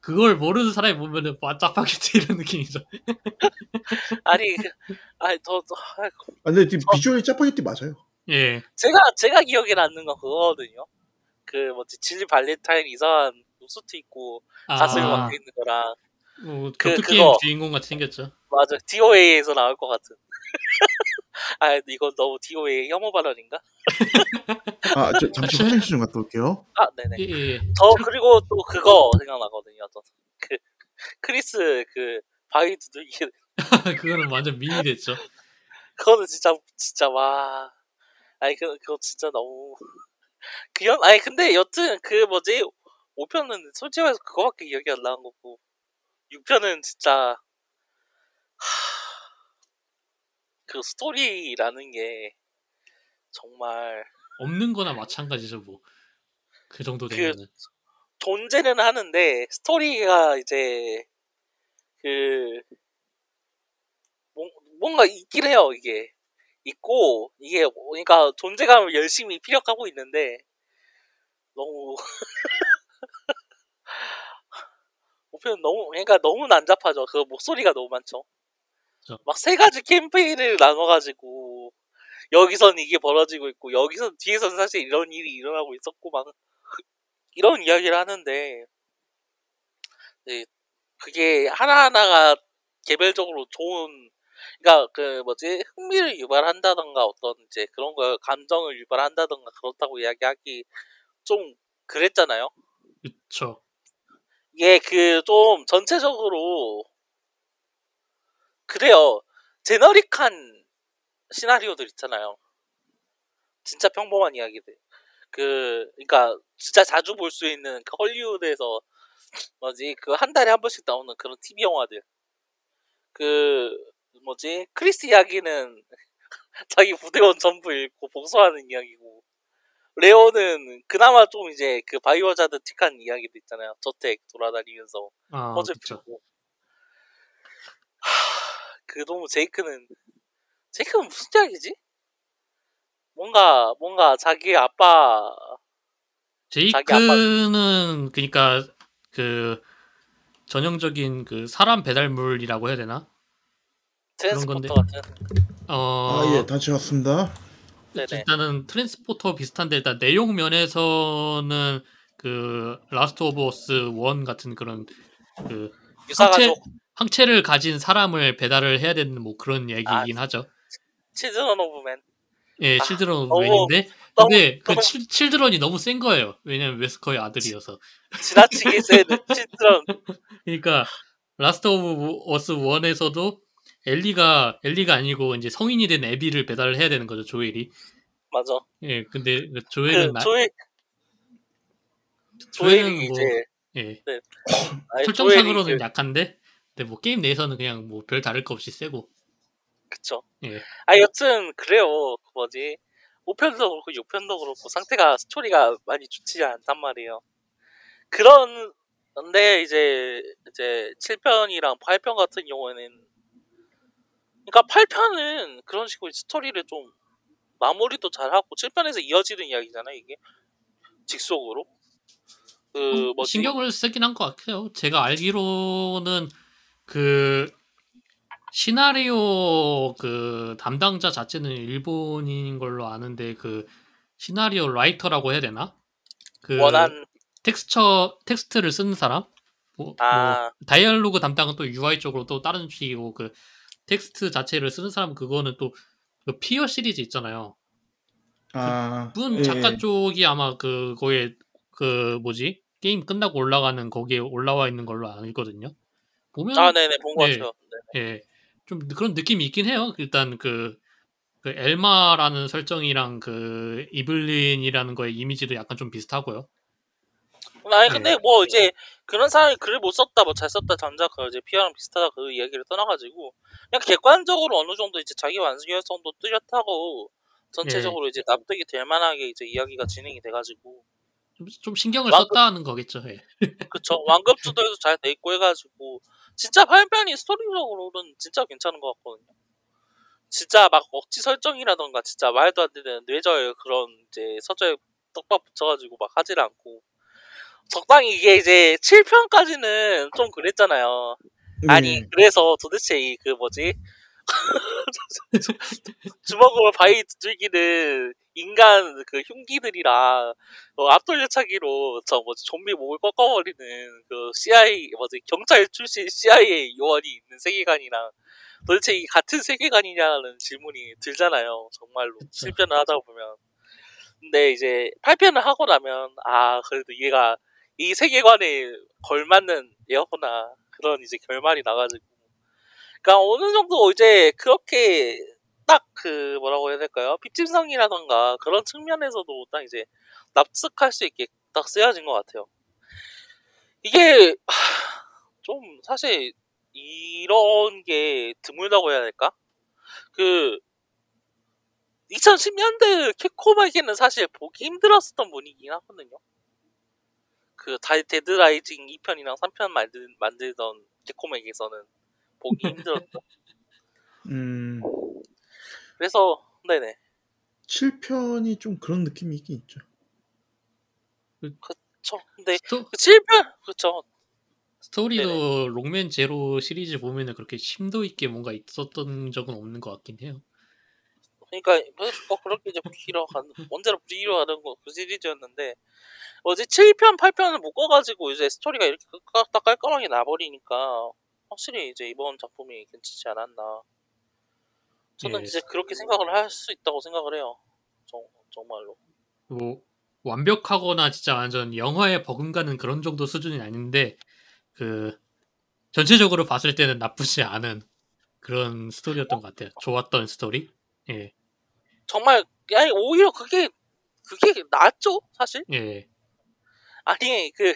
그걸 모르는 사람이 보면은 와 짜파게티 이런 느낌이죠.
아니, 그- 아니 더, 더 아이고.
아, 근데 지금 비주얼이 짜파게티 맞아요.
예.
제가 제가 기억에 남는 건 그거거든요. 그 뭐지 질리 발렌타인 이상한 수트 입고 가슴이
아,
막혀 있는 거랑
뭐
그-
격투 게임
그거.
주인공 같이 생겼죠.
맞아 DOA에서 나올 것 같은. 아 이건 너무 DOA 혐오 발언인가?
아, 저 잠시 화장실 좀 갔다 올게요.
아 네네.
예, 예.
저 그리고 또 그거 생각나거든요. 저, 그 크리스 그 바위 두들기
그거는 완전 밈이 됐죠.
그거는 진짜 진짜 와. 아니 그 그거 진짜 너무 그연 아니 근데 여튼 그 뭐지 5편은 솔직히 말해서 그거밖에 기억이 안 나는 거고 6편은 진짜 그 스토리라는 게 정말
없는 거나 마찬가지죠, 뭐. 그 정도 되면은.
존재는 하는데 스토리가 이제 그 뭔- 뭔가 있긴 해요 이게 있고 이게 그러니까 존재감을 열심히 피력하고 있는데 너무 보편 너무 그러니까 너무 난잡하죠 그 목소리가 너무 많죠. 막 세 가지 캠페인을 나눠가지고 여기선 이게 벌어지고 있고 여기선 뒤에선 사실 이런 일이 일어나고 있었고 막 이런 이야기를 하는데 네, 그게 하나하나가 개별적으로 좋은 그러니까 그 뭐지 흥미를 유발한다던가 어떤 이제 그런 거 감정을 유발한다던가 그렇다고 이야기하기 좀 그랬잖아요.
그쵸.
이게 그좀 전체적으로 그래요. 제너릭한 시나리오들 있잖아요. 진짜 평범한 이야기들. 그 그러니까 진짜 자주 볼 수 있는 그 헐리우드에서 뭐지 그 한 달에 한 번씩 나오는 그런 TV 영화들. 그 뭐지 크리스 이야기는 자기 부대원 전부 잃고 복수하는 이야기고 레오는 그나마 좀 이제 그 바이오자드틱한 이야기도 있잖아요. 저택 돌아다니면서
아,
퍼즐
그쵸.
풀고. 하, 그 너무 제이크는 제이크는 무슨 이야기지? 뭔가 뭔가 자기 아빠
제이크는 그러니까 그 전형적인 그 사람 배달물이라고 해야 되나?
트랜스포터
건데.
같은
어,
아, 예, 다시 왔습니다.
네네
일단은 Transporter 비슷한데 일단 내용 면에서는 그 Last of Us 1 같은 그런 그
유사가족
항체를 가진 사람을 배달을 해야 되는 뭐 그런 얘기이긴 하죠.
Children of Men
예,
아,
Children
너무-
Men인데
너무-
근데 그
너무-
chil, children이 너무 센 거예요. 왜냐면 웨스커의 아들이어서.
지나치게 센 children
그러니까 Last of Us 1에서도 엘리가 엘리가 아니고 이제 성인이 된 애비를 배달을 해야 되는 거죠 조엘이.
맞아
예, 근데 그 조엘은
그
나-
조엘
조엘은 뭐
이제
예,
아니,
설정상으로는
조엘이 그-
약한데 근데 뭐 게임 내에서는 그냥 뭐 별 다를 거 없이 세고.
그쵸.
예.
아, 여튼, 그래요. 그 뭐지. 5편도 그렇고 6편도 그렇고 상태가, 스토리가 많이 좋지 않단 말이에요. 그런, 근데 이제, 이제 7편이랑 8편 같은 경우에는, 그러니까 8편은 그런 식으로 스토리를 좀 마무리도 잘하고 7편에서 이어지는 이야기잖아요, 이게. 직속으로. 그, 뭐지.
신경을 쓰긴 한 것 같아요. 제가 알기로는 그 시나리오 그 담당자 자체는 일본인 걸로 아는데 그 시나리오 writer라고 해야 되나? 그그
원한
텍스처 텍스트를 쓰는 사람 뭐,
아.
뭐 dialogue 담당은 또 UI 쪽으로 또 다른 주이고 그 텍스트 자체를 쓰는 사람 그거는 또 그 F.E.A.R. 시리즈 있잖아요.
아,
분
예,
작가
예.
쪽이 아마 그거에 그 뭐지 게임 끝나고 올라가는 거기에 올라와 있는 걸로 알거든요. 보면
아 네네 본것
네.
같아요. 네.
예, 좀 그런 느낌이 있긴 해요. 일단 그, 그 엘마라는 설정이랑 그 이블린이라는 거의 이미지도 약간 좀 비슷하고요.
아니
네.
근데 뭐 이제 그런 사람이 글을 못 썼다 뭐 잘 썼다 전작 그 이제 피아랑 비슷하다 그 이야기를 떠나가지고 그냥 객관적으로 어느 정도 이제 자기 완성성도 뚜렷하고 전체적으로 이제 납득이 될 만하게 이제 이야기가 진행이 돼가지고
좀, 좀 신경을
완급-
썼다는 거겠죠. 예.
그쵸 완급 조절도 잘 돼 있고 해가지고 진짜 팔편이 스토리적으로는 진짜 괜찮은 것 같거든요. 진짜 막 억지 설정이라던가 진짜 말도 안 되는 뇌절 그런 이제 서절 떡밥 붙여가지고 막 하질 않고 적당히 이게 이제 7편까지는 좀 그랬잖아요. 아니
네.
그래서 도대체 이 그 뭐지 주먹으로 바위 두들기는 인간 그 흉기들이랑 어, 앞돌려차기로 저 뭐지 좀비 목을 꺾어버리는 그 CIA 뭐지? 경찰 출신 CIA 요원이 있는 세계관이랑 도대체 이 같은 세계관이냐는 질문이 들잖아요 정말로.
그쵸.
7편을 하다 보면. 근데 이제 8편을 하고 나면 아 그래도 얘가 이 세계관에 걸맞는 얘구나. 그런 이제 결말이 나가지고 그러니까 어느 정도 이제 그렇게 딱 그 뭐라고 해야 될까요? 픽tim성이라던가 그런 측면에서도 딱 이제 납득할 수 있게 딱 쓰여진 것 같아요. 이게 하, 좀 사실 이런 게 드물다고 해야 될까? 그 2010년대 Capcom에게는 사실 보기 힘들었었던 분위기긴 하거든요. 그 다- Dead Rising 2편이랑 3편 만들, 만들던 Capcom에게서는 보기 힘들었죠.
음,
그래서 네네
7편이 좀 그런 느낌이 있긴 있죠.
그쵸. 근데
스토,
그 7편 그쵸.
스토리도 롱맨 제로 시리즈 보면은 그렇게 심도 있게 뭔가 있었던 적은 없는 것 같긴 해요.
그러니까 뭐 그렇게 이제 불리러 가는 언제나 불리러 가는 거그 시리즈였는데 어제 7편 8편을 묶어가지고 이제 스토리가 이렇게 딱- 딱 깔끔하게 나버리니까 확실히 이제 이번 작품이 괜찮지 않았나. 저는
예.
이제 그렇게 생각을 할 수 있다고 생각을 해요. 정, 정말로.
뭐 완벽하거나 진짜 완전 영화에 버금가는 그런 정도 수준이 아닌데 그 전체적으로 봤을 때는 나쁘지 않은 그런 스토리였던 것 같아요. 좋았던 스토리. 예,
정말 아니 오히려 그게 그게 낫죠 사실.
예.
아니 그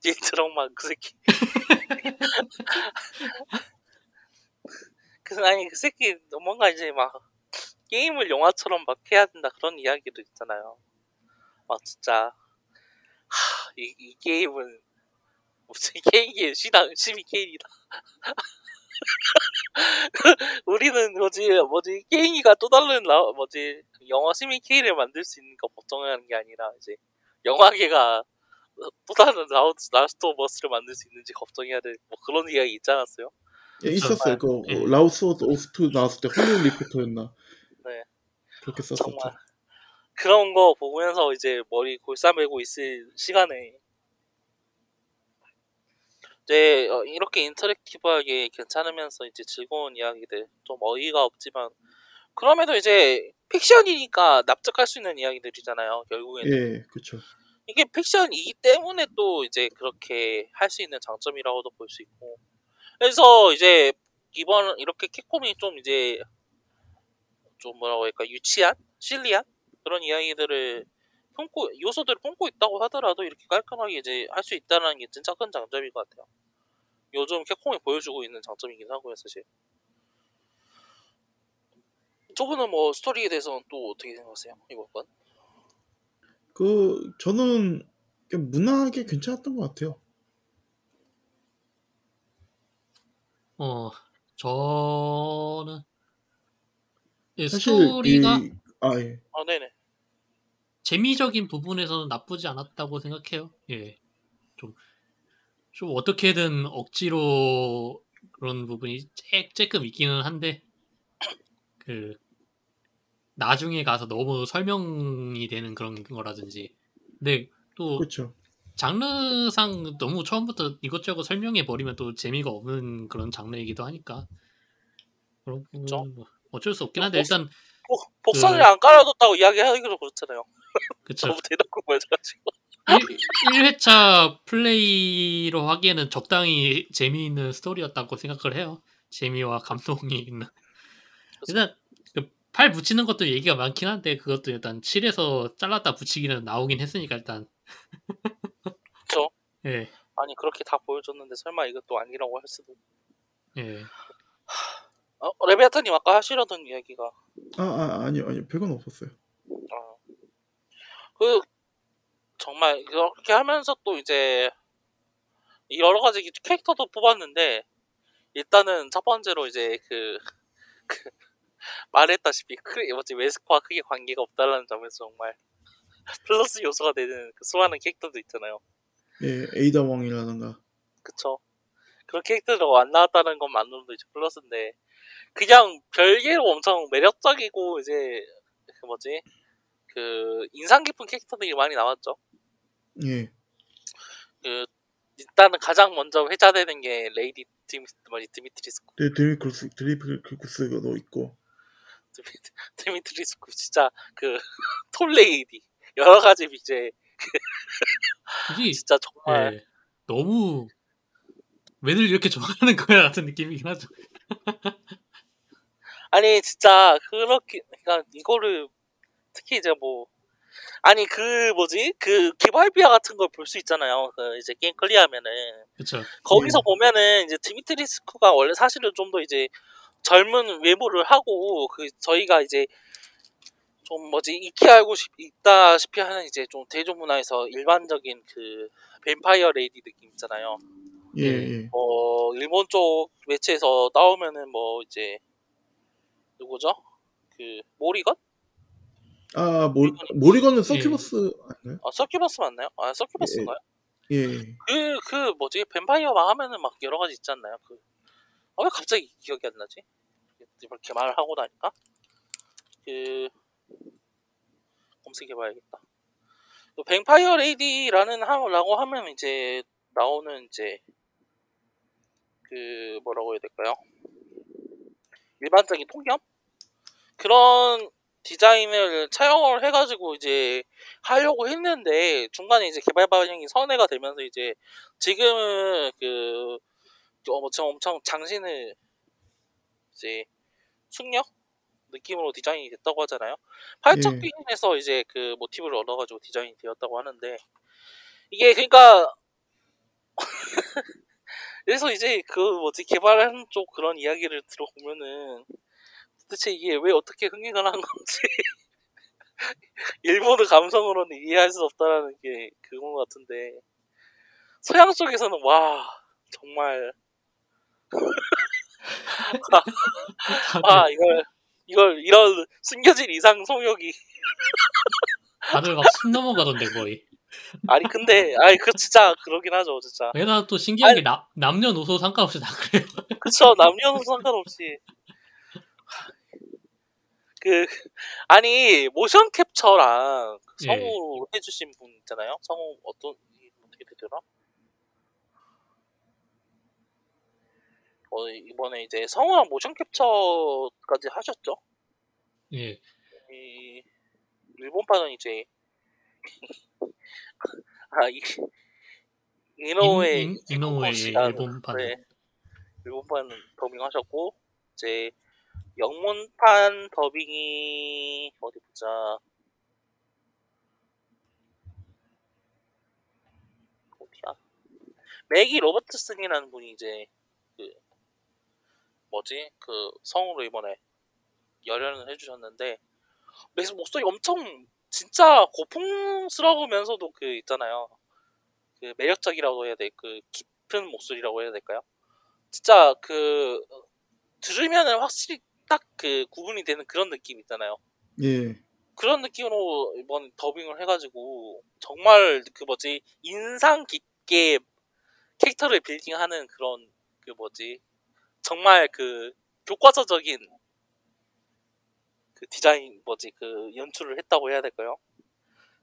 뒤에 드럭만 그 새끼. 그 아니 그 새끼 뭔가 이제 막 게임을 영화처럼 막 해야 된다 그런 이야기도 있잖아요. 막 진짜 하, 이, 이 게임은 무슨 게임이 시티즌 케인이다. 우리는 뭐지 뭐지 게임계가 또 다른 라, 뭐지 영화 12K를 만들 수 있는 거 걱정하는 게 아니라 이제 영화계가 또 다른 라우, 라스트 오브 어스를 만들 수 있는지 걱정해야 될 뭐 그런 이야기 있지 않았어요?
예, 있었어요. 그
예.
라스트 오브 어스2 나왔을 때 할리우드 리포터였나?
네.
그렇게 썼었죠.
정말 그런 거 보면서 이제 머리 골싸매고 있을 시간에 이제 어, 이렇게 interactive하게 괜찮으면서 이제 즐거운 이야기들 좀 어이가 없지만 그럼에도 이제 픽션이니까 납득할 수 있는 이야기들이잖아요 결국에는
예, 그렇죠.
이게 픽션이기 때문에 또 이제 그렇게 할 수 있는 장점이라고도 볼 수 있고 그래서 이제 이번 이렇게 캡콤이 좀 이제 좀 뭐라고 할까 유치한 실리한 그런 이야기들을 품고 요소들을 품고 있다고 하더라도 이렇게 깔끔하게 이제 할 수 있다는 게 진짜 큰 장점인 것 같아요. 요즘 캡콤이 보여주고 있는 장점이긴 하고요 사실. 저분은 뭐 스토리에 대해서는 또 어떻게 생각하세요 이번 건?
그 저는 무난하게 괜찮았던 것 같아요.
어, 저는 예,
사실
스토리가
이, 아 예.
아 네네.
재미적인 부분에서는 나쁘지 않았다고 생각해요. 예. 좀, 좀 어떻게든 억지로 그런 부분이 쬐, 조금 있기는 한데, 그, 나중에 가서 너무 설명이 되는 그런 거라든지. 근데 또
그렇죠.
장르상 너무 처음부터 이것저것 설명해 버리면 또 재미가 없는 그런 장르이기도 하니까. 그런
그쵸?
부분은 뭐 어쩔 수 없긴 한데 일단
복- 복선을
그-
안 깔아뒀다고 이야기하기도 그렇잖아요.
그쵸.
너무 대놓고 보여줘가지고.
1, 회차 플레이로 하기에는 적당히 재미있는 스토리였다고 생각을 해요. 재미와 감동이 있는. 일단 그 팔 붙이는 것도 얘기가 많긴 한데 그것도 일단 7에서 잘랐다 붙이기는 나오긴 했으니까 일단.
그쵸.
예.
아니 그렇게 다 보여줬는데 설마 이것도 아니라고 할 수도.
예.
어, 레베아타님 아까 하시려던 이야기가
아, 아 아니요 아니요 별건 없었어요.
어, 그 정말 그렇게 하면서 또 이제 여러 가지 캐릭터도 뽑았는데 일단은 첫 번째로 이제 그, 그 말했다시피 크게 뭐지 웨스코와 크게 관계가 없다라는 점에서 정말 플러스 요소가 되는 그 수많은 캐릭터도 있잖아요.
예 에이다 왕이라던가
그쵸. 그런 캐릭터가 안 나왔다는 것만으로도 이제 플러스인데, 그냥 별개로 엄청 매력적이고, 이제, 그 뭐지, 그, 인상 깊은 캐릭터들이 많이 나왔죠.
예
그, 일단은 가장 먼저 회자되는 게 레이디 드미, 뭐지, 드미트리스쿠.
드- 드미크루스 드리프크루스도 있고
드미트, 드미트리스쿠, 진짜, 그, tall lady. 여러 가지 이제, 진짜 정말,
예. 너무 왜들 이렇게 좋아하는 거야 같은 느낌이긴 하죠.
아니 진짜 그렇게 그러니까 이거를 특히 이제 뭐 아니 그 뭐지 그 개발 비화 같은 걸 볼 수 있잖아요 그 이제 게임 clear하면은
그렇죠.
거기서
예.
보면은 이제 드미트리스쿠가 원래 사실은 좀 더 이제 젊은 외모를 하고 그 저희가 이제 좀 뭐지 익히 알고 싶, 있다시피 하는 이제 좀 대중 문화에서 일반적인 그 뱀파이어 lady 느낌 있잖아요
예
예.
예.
어 일본 쪽 매체에서 나오면은 뭐 이제 누구죠 그 모리건
아 모, 모리건은 서큐버스 아닌가요?
아 서큐버스 맞나요? 아 succubus인가요?
예
그, 그 뭐지 뱀파이어만 하면은 막 여러 가지 있지 않나요? 그, 아, 왜 갑자기 기억이 안 나지? 이렇게 말을 하고 나니까 그 검색해봐야겠다. 그 뱀파이어 lady라는 하라고 하면 이제 나오는 이제 그 뭐라고 해야 될까요? 일반적인 통념 그런 디자인을 차용을 해가지고 이제 하려고 했는데 중간에 이제 개발 방향이 선회가 되면서 이제 지금은 그 엄청 엄청 장신을 이제 숙녀 느낌으로 디자인이 됐다고 하잖아요. 팔척
예.
비행에서 이제 그 모티브를 얻어가지고 디자인이 되었다고 하는데 이게 그러니까 그래서 이제 그 뭐지 개발하는 쪽 그런 이야기를 들어보면은 도대체 이게 왜 어떻게 흥행을 한 건지 일본의 감성으로는 이해할 수 없다라는 게 그건 것 같은데 서양 쪽에서는 와 정말 아 이걸 이걸 이런 숨겨진 이상 성욕이
다들 막 숨 넘어가던데 거의.
아니 근데 아니 그 진짜 그러긴 하죠 진짜
왜나 또 신기한 게 남, 남녀노소 상관없이 다 그래요.
그쵸 남녀노소 상관없이 그 아니 모션 캡처랑 그
예.
성우 해주신 분 있잖아요 성우 어떤 어떻게 되더라 어 이번에 이제 성우랑 모션 캡처까지 하셨죠
예.
이 일본판은 이제 아이 이노우의
인- 이노우의 일본판.
네, 일본판 더빙하셨고 이제 영문판 더빙이 어디 보자 어디야 맥이 로버트슨이라는 분이 이제 그 뭐지? 그 성우로 이번에 열연을 해주셨는데 맥 목소리 엄청 진짜 고풍스러우면서도 그 있잖아요. 그 매력적이라고 해야 돼 그 깊은 목소리라고 해야 될까요? 진짜 그 들으면은 확실히 딱 그 구분이 되는 그런 느낌 있잖아요.
예.
그런 느낌으로 이번 더빙을 해가지고 정말 그 뭐지? 인상 깊게 캐릭터를 빌딩하는 그런 그 뭐지 정말 그 교과서적인 그 디자인 뭐지 그 연출을 했다고 해야 될까요?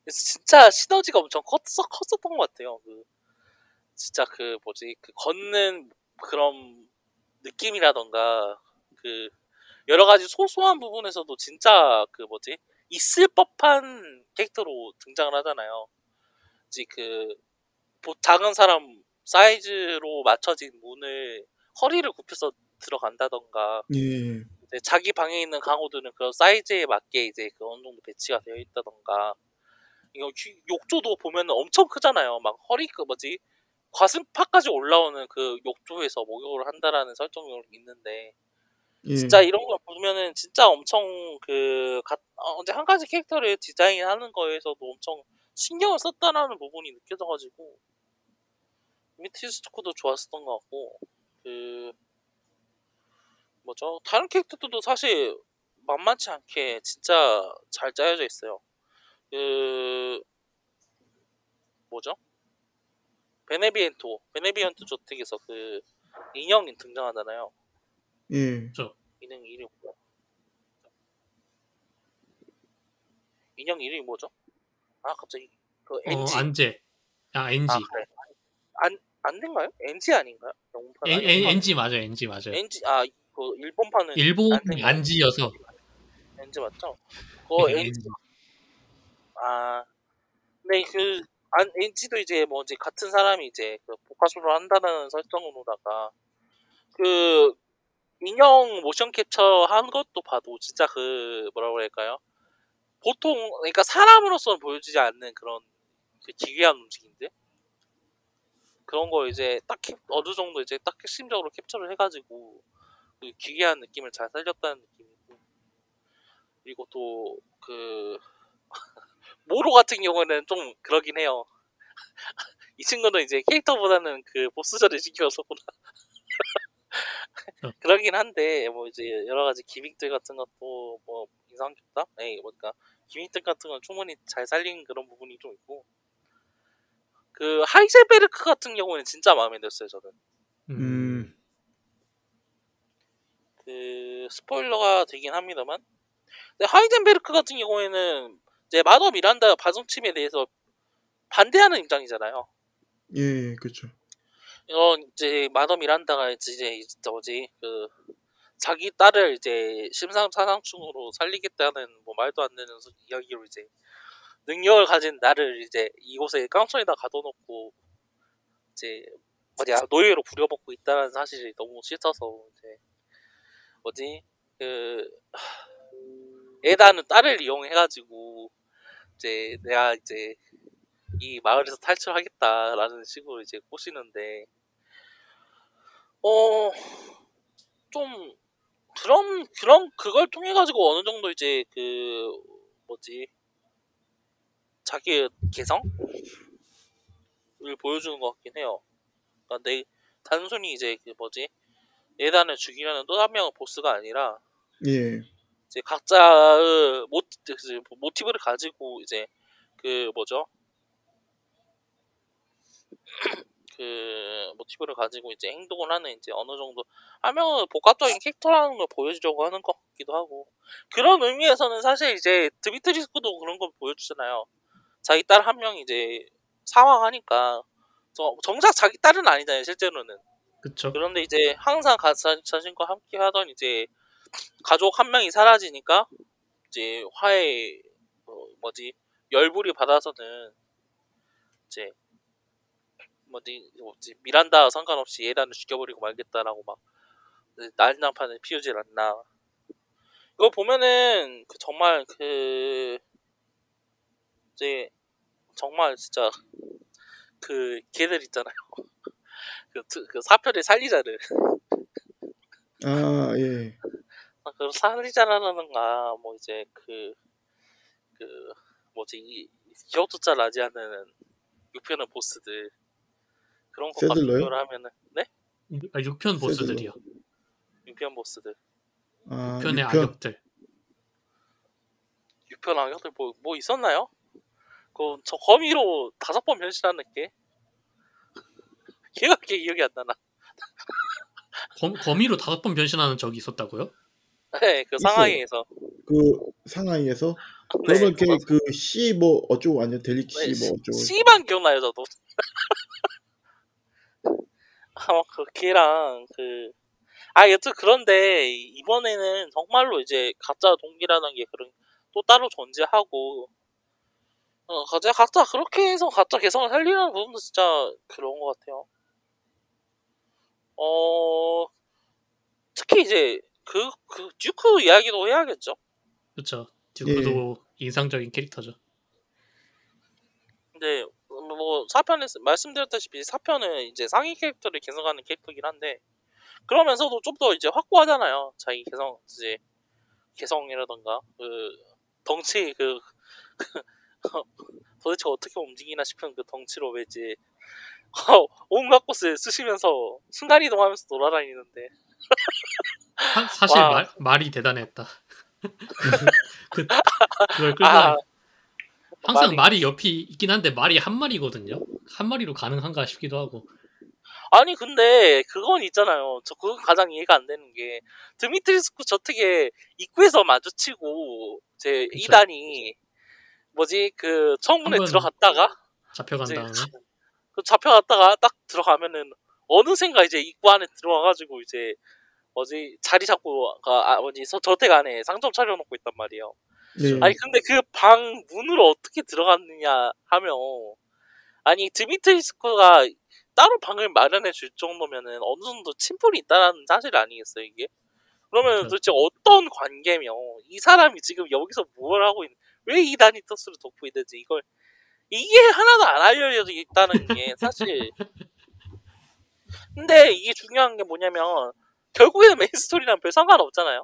그래서 진짜 시너지가 엄청 컸어 컸었던 것 같아요. 그 진짜 그 뭐지 그 걷는 그런 느낌이라던가 그 여러 가지 소소한 부분에서도 진짜 그 뭐지 있을 법한 캐릭터로 등장을 하잖아요. 이제 그 보- 작은 사람 사이즈로 맞춰진 문을 허리를 굽혀서 들어간다던가
예.
자기 방에 있는 강호들은 그런 사이즈에 맞게 이제 그 어느 정도 배치가 되어 있다던가 이거 휴- 욕조도 보면 엄청 크잖아요. 막 허리 그 뭐지 가슴팍까지 올라오는 그 욕조에서 목욕을 한다라는 설정이 있는데
예.
진짜 이런 걸 보면은 진짜 엄청 그 가- 어, 한 가지 캐릭터를 디자인하는 거에서도 엄청 신경을 썼다라는 부분이 느껴져가지고 미티스토크도 좋았었던 것 같고 그 뭐죠 다른 캐릭터들도 사실 만만치 않게 진짜 잘 짜여져 있어요. 그 뭐죠? 베네비엔토 베네비엔토 저택에서 그 인형이 등장하잖아요.
예.
인형 이름이 뭐야? 인형 이름이 뭐죠? 아 갑자기 그
어,
NG
안제. 아, NG.
아 그래 안 안 된가요? NG 아닌가요? 영문판 아니에요?
N, NG 맞아요, NG 맞아요.
NG 아그 일본판은
일본? 안지여서.
NG 맞죠? 그
네,
NG 아 네, 그, 안, NG도 이제 뭐, 이제 같은 사람이 이제 그 복화수를 한다는 설정으로다가, 그, 인형 모션 캡처 한 것도 봐도 진짜 그, 뭐라고 할까요? 보통, 그러니까 사람으로서는 보여지지 않는 그런 그 기괴한 움직임들? 그런 거 이제 딱 캡, 어느 정도 이제 딱 핵심적으로 캡처를 해가지고, 그 기괴한 느낌을 잘 살렸다는 느낌이고, 그리고 또, 그, 모로 같은 경우는 좀 그러긴 해요. 이 친구는 이제 캐릭터보다는 그 보스전을 시켜서구나.
어.
그러긴 한데 뭐 이제 여러 가지 기믹들 같은 것도 뭐 인상 깊다. 네, 뭐니까 gimmick들 같은 건 충분히 잘 살린 그런 부분이 좀 있고. 그 하이젠베르크 같은 경우는 진짜 마음에 들었어요 저는.
음.
음.
그 스포일러가 되긴 합니다만. 근데 하이젠베르크 같은 경우에는 이제 마더 미란다 방침에 대해서 반대하는 입장이잖아요.
예, 그렇죠.
이건 이제 마더 미란다가 이제 이제 뭐지 그 자기 딸을 이제 심상사상충으로 살리겠다는 뭐 말도 안 되는 소- 이야기로 이제 능력을 가진 나를 이제 이곳에 깡통에다 가둬놓고 이제 뭐냐 노예로 부려먹고 있다는 사실이 너무 싫어서 이제 뭐지? 그 하, 에다는 딸을 이용해가지고 이제 내가 이제 이 마을에서 탈출하겠다라는 식으로 이제 꼬시는데 어 좀 그런 그런 그걸 통해 가지고 어느 정도 이제 그 뭐지 자기의 개성을 보여주는 것 같긴 해요. 그러니까 내 단순히 이제 그 뭐지 예단을 죽이려는 또 한 명의 보스가 아니라
예.
이제 각자의 모, 그 모티브를 가지고 이제 그 뭐죠 그 모티브를 가지고 이제 행동을 하는 이제 어느 정도 하면 복합적인 캐릭터라는 걸 보여주려고 하는 것 같기도 하고 그런 의미에서는 사실 이제 드미트리스크도 그런 걸 보여주잖아요. 자기 딸 한 명이 이제 사망하니까 저- 정작 자기 딸은 아니잖아요 실제로는
그쵸.
그런데 이제 항상 가, 자, 자신과 함께 하던 이제 가족 한 명이 사라지니까 이제 화해 어, 뭐지 열불이 받아서는 이제 뭐지 뭐지 미란다 상관없이 예단을 죽여버리고 말겠다라고 막 난장판을 피우질 않나 이거 보면은 그 정말 그 이제 정말 진짜 그 걔들 있잖아요 그, 트- 그 사편의 살리자를
아, 예.
아, 그 살리자라는가 뭐 이제 그 그 뭐지 이 기억도 잘 나지 않는 6편의 보스들 그런 것과
새들러요?
비교를 하면은 네?
아, 6편 보스들이요.
6편 보스들
아,
6편의
육편.
악역들.
6편 악역들 뭐, 뭐 있었나요? 그저 거미로 다섯 번 변신하는 게 걔가 그게 기억이 안 나나
검, 거미로 다섯 번 변신하는 적이 있었다고요?
네, 그
있어요.
상하이에서
그 상하이에서
네,
그러면
그거-
걔그씨 뭐 어쩌고 아니요 델릭
네,
씨뭐 어쩌고
C만 기억나요 저도. 아마 그 걔랑 그. 아 여튼 그런데 이번에는 정말로 이제 가짜 동기라는 게 그런 또 따로 존재하고 어 가짜 각자 그렇게 해서 가짜 개성을 살리는 부분도 진짜 그런 것 같아요. 어 특히 이제 그 그 듀크 이야기도 해야겠죠.
그렇죠. 듀크도 인상적인 캐릭터죠.
근데 뭐 사편에서 말씀드렸다시피 사편은 이제 상위 캐릭터를 개성하는 캐릭터긴 한데 그러면서도 좀 더 이제 확고하잖아요. 자기 개성 이제 개성이라던가 그 덩치 그 도대체 어떻게 움직이나 싶은 그 덩치로 왜 이제 온갖 곳을 쓰시면서 순간 이동하면서 돌아다니는데
사, 사실
와.
말, 말이 대단했다. 그, 그걸 끌고
아
항상
말이-
말이 옆이 있긴 한데 말이 한 마리거든요. 한 마리로 가능한가 싶기도 하고.
아니 근데 그건 있잖아요. 저 그건 가장 이해가 안 되는 게 드미트리스크 저택에 입구에서 마주치고 제
그쵸.
이단이 뭐지 그 청문회 들어갔다가
잡혀간 다음에
그 잡혀갔다가 딱 들어가면은 어느샌가 이제 입구 안에 들어와가지고 이제 뭐지 자리 잡고 가 아, 뭐지 서- 저택 안에 상점 차려놓고 있단 말이에요.
네.
아니 근데 그 방 문으로 어떻게 들어갔느냐 하면 아니 드미트리스크가 따로 방을 마련해 줄 정도면은 어느 정도 친분이 있다는 사실 아니겠어요 이게? 그러면
그렇죠.
도대체 어떤 관계며 이 사람이 지금 여기서 뭘 하고 있는 왜 이 다니터스를 돕고 있는지 이걸 이게 하나도 안 알려져 있다는 게 사실 근데 이게 중요한 게 뭐냐면 결국에는 메인 스토리랑 별 상관 없잖아요.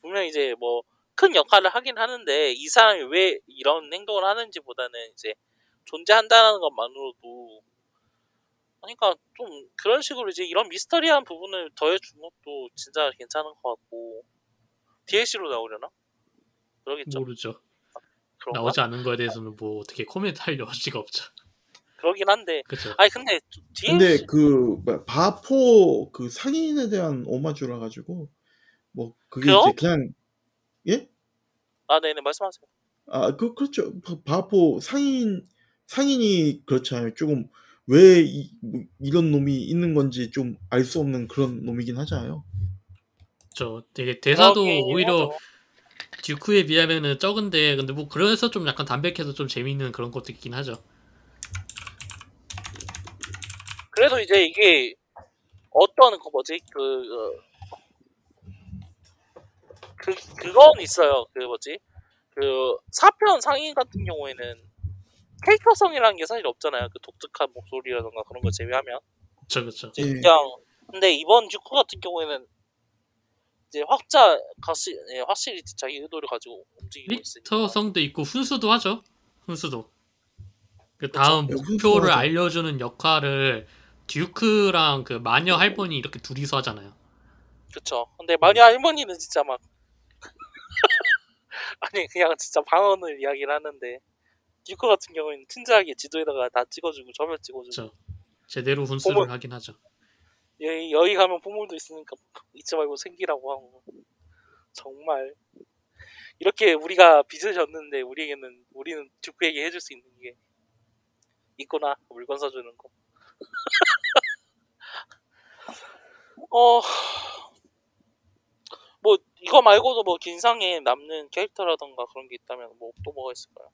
분명 이제 뭐 큰 역할을 하긴 하는데 이 사람이 왜 이런 행동을 하는지보다는 이제 존재한다는 것만으로도 그러니까 좀 그런 식으로 이제 이런 미스터리한 부분을 더해준 것도 진짜 괜찮은 것 같고 DLC로 나오려나? 그러겠죠.
모르죠.
그런가?
나오지 않은 거에 대해서는 뭐 어떻게 코멘트 할 여지가 없죠.
그러긴 한데
그렇죠.
아니 근데 DLC
근데 그 뭐야, 바포 그 상인에 대한 오마주라 가지고 뭐 그게
그래요?
이제 그냥 예?
아 네네 말씀하세요.
아, 그 그렇죠. 바- 바포 상인 상인이 그렇잖아요. 조금 왜 이, 뭐 이런 놈이 있는 건지 좀 알 수 없는 그런 놈이긴 하잖아요.
저 되게 대사도 오히려
하죠.
듀크에 비하면은 적은데 근데 뭐 그래서 좀 약간 담백해서 좀 재미있는 그런 것도 있긴 하죠.
그래도 이제 이게 어떤 그 뭐지? 그, 그 그건 있어요. 그 뭐지? 그 사편 상인 같은 경우에는 캐릭터성이라는 게 사실 없잖아요. 그 독특한 목소리라던가 그런 거 제외하면.
그렇죠, 그렇죠.
그냥 근데 이번 듀크 같은 경우에는 이제 확자 가시 예, 확실히 자기 의도를 가지고 움직이고 있으니까
캐릭터성도 있고 훈수도 하죠. 훈수도. 그 다음
네, 훈수도
목표를. 알려주는 역할을 듀크랑 그 마녀 할머니 이렇게 둘이서 하잖아요.
그쵸. 근데 마녀 할머니는 진짜 막 아니 그냥 진짜 방언을 이야기를 하는데 듀크 같은 경우에는 친절하게 지도에다가 다 찍어주고 점을 찍어주고
그렇죠. 제대로 훈수를
어머.
하긴 하죠.
여기, 여기 가면 보물도 있으니까 잊지 말고 생기라고 하고 정말 이렇게 우리가 빚을 졌는데 우리에게는 우리는 듀크에게 해줄 수 있는 게 있구나 물건 사주는 거. 어. 뭐 이거 말고도 뭐 긴상에 남는 캐릭터라던가 그런 게 있다면 뭐 또 뭐가 있을까요?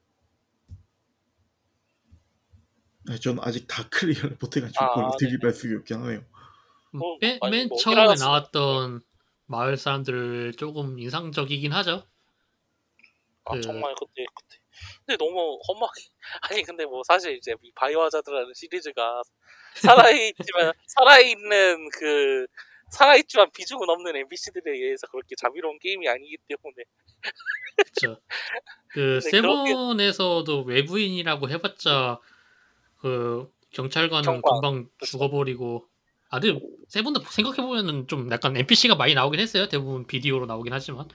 아, 저는 아직 다 클리어를 못해가지고
아,
그걸. 드릴 말씀이 없긴 하네요.
뭐,
맨,
아니,
맨
뭐
처음에 나왔던 마을 사람들 조금 인상적이긴 하죠.
아
그-
정말 그때 그때 근데 너무 험하게 아니 근데 뭐 사실 이제 이 바이오하자드라는 시리즈가 살아있지만 살아있는 그 살아있지만 비중은 없는 NPC들에 의해서 그렇게 자비로운 게임이 아니기 때문에
그렇죠. 그 세븐에서도 외부인이라고 해봤자 그 경찰관은
경관.
금방 죽어버리고 아 근데 세븐도 생각해보면은 좀 약간 NPC가 많이 나오긴 했어요. 대부분 비디오로 나오긴 하지만. 그,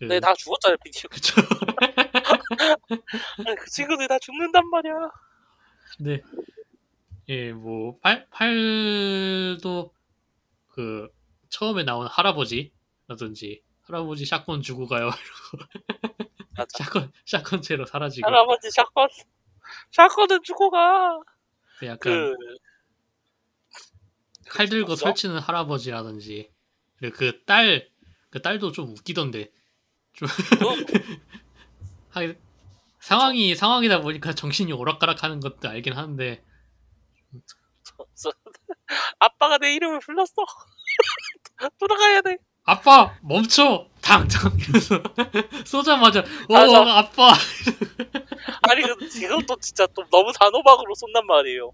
근데 다 죽었잖아요 비디오
그쵸.
그 친구들 다 죽는단 말이야
네. 예, 뭐, 팔, 팔도, 그, 처음에 나온 할아버지, 라든지 할아버지 샷건 주고 가요. 샷건 샷건 채로 사라지고
할아버지 샷건 샷건은 주고 가.
약간
그
칼 들고
없어?
설치는 할아버지라든지 그리고 그딸그 딸도 좀 웃기던데
그거
하긴 상황이 상황이다 보니까 정신이 오락가락하는 것도 알긴 하는데.
아빠가 내 이름을 불렀어. 돌아가야 돼.
아빠 멈춰 당장 이러면서 쏘자마자 오
맞아.
아빠
아니 근데 이것도 진짜 좀 너무 단호박으로 쏜단 말이에요.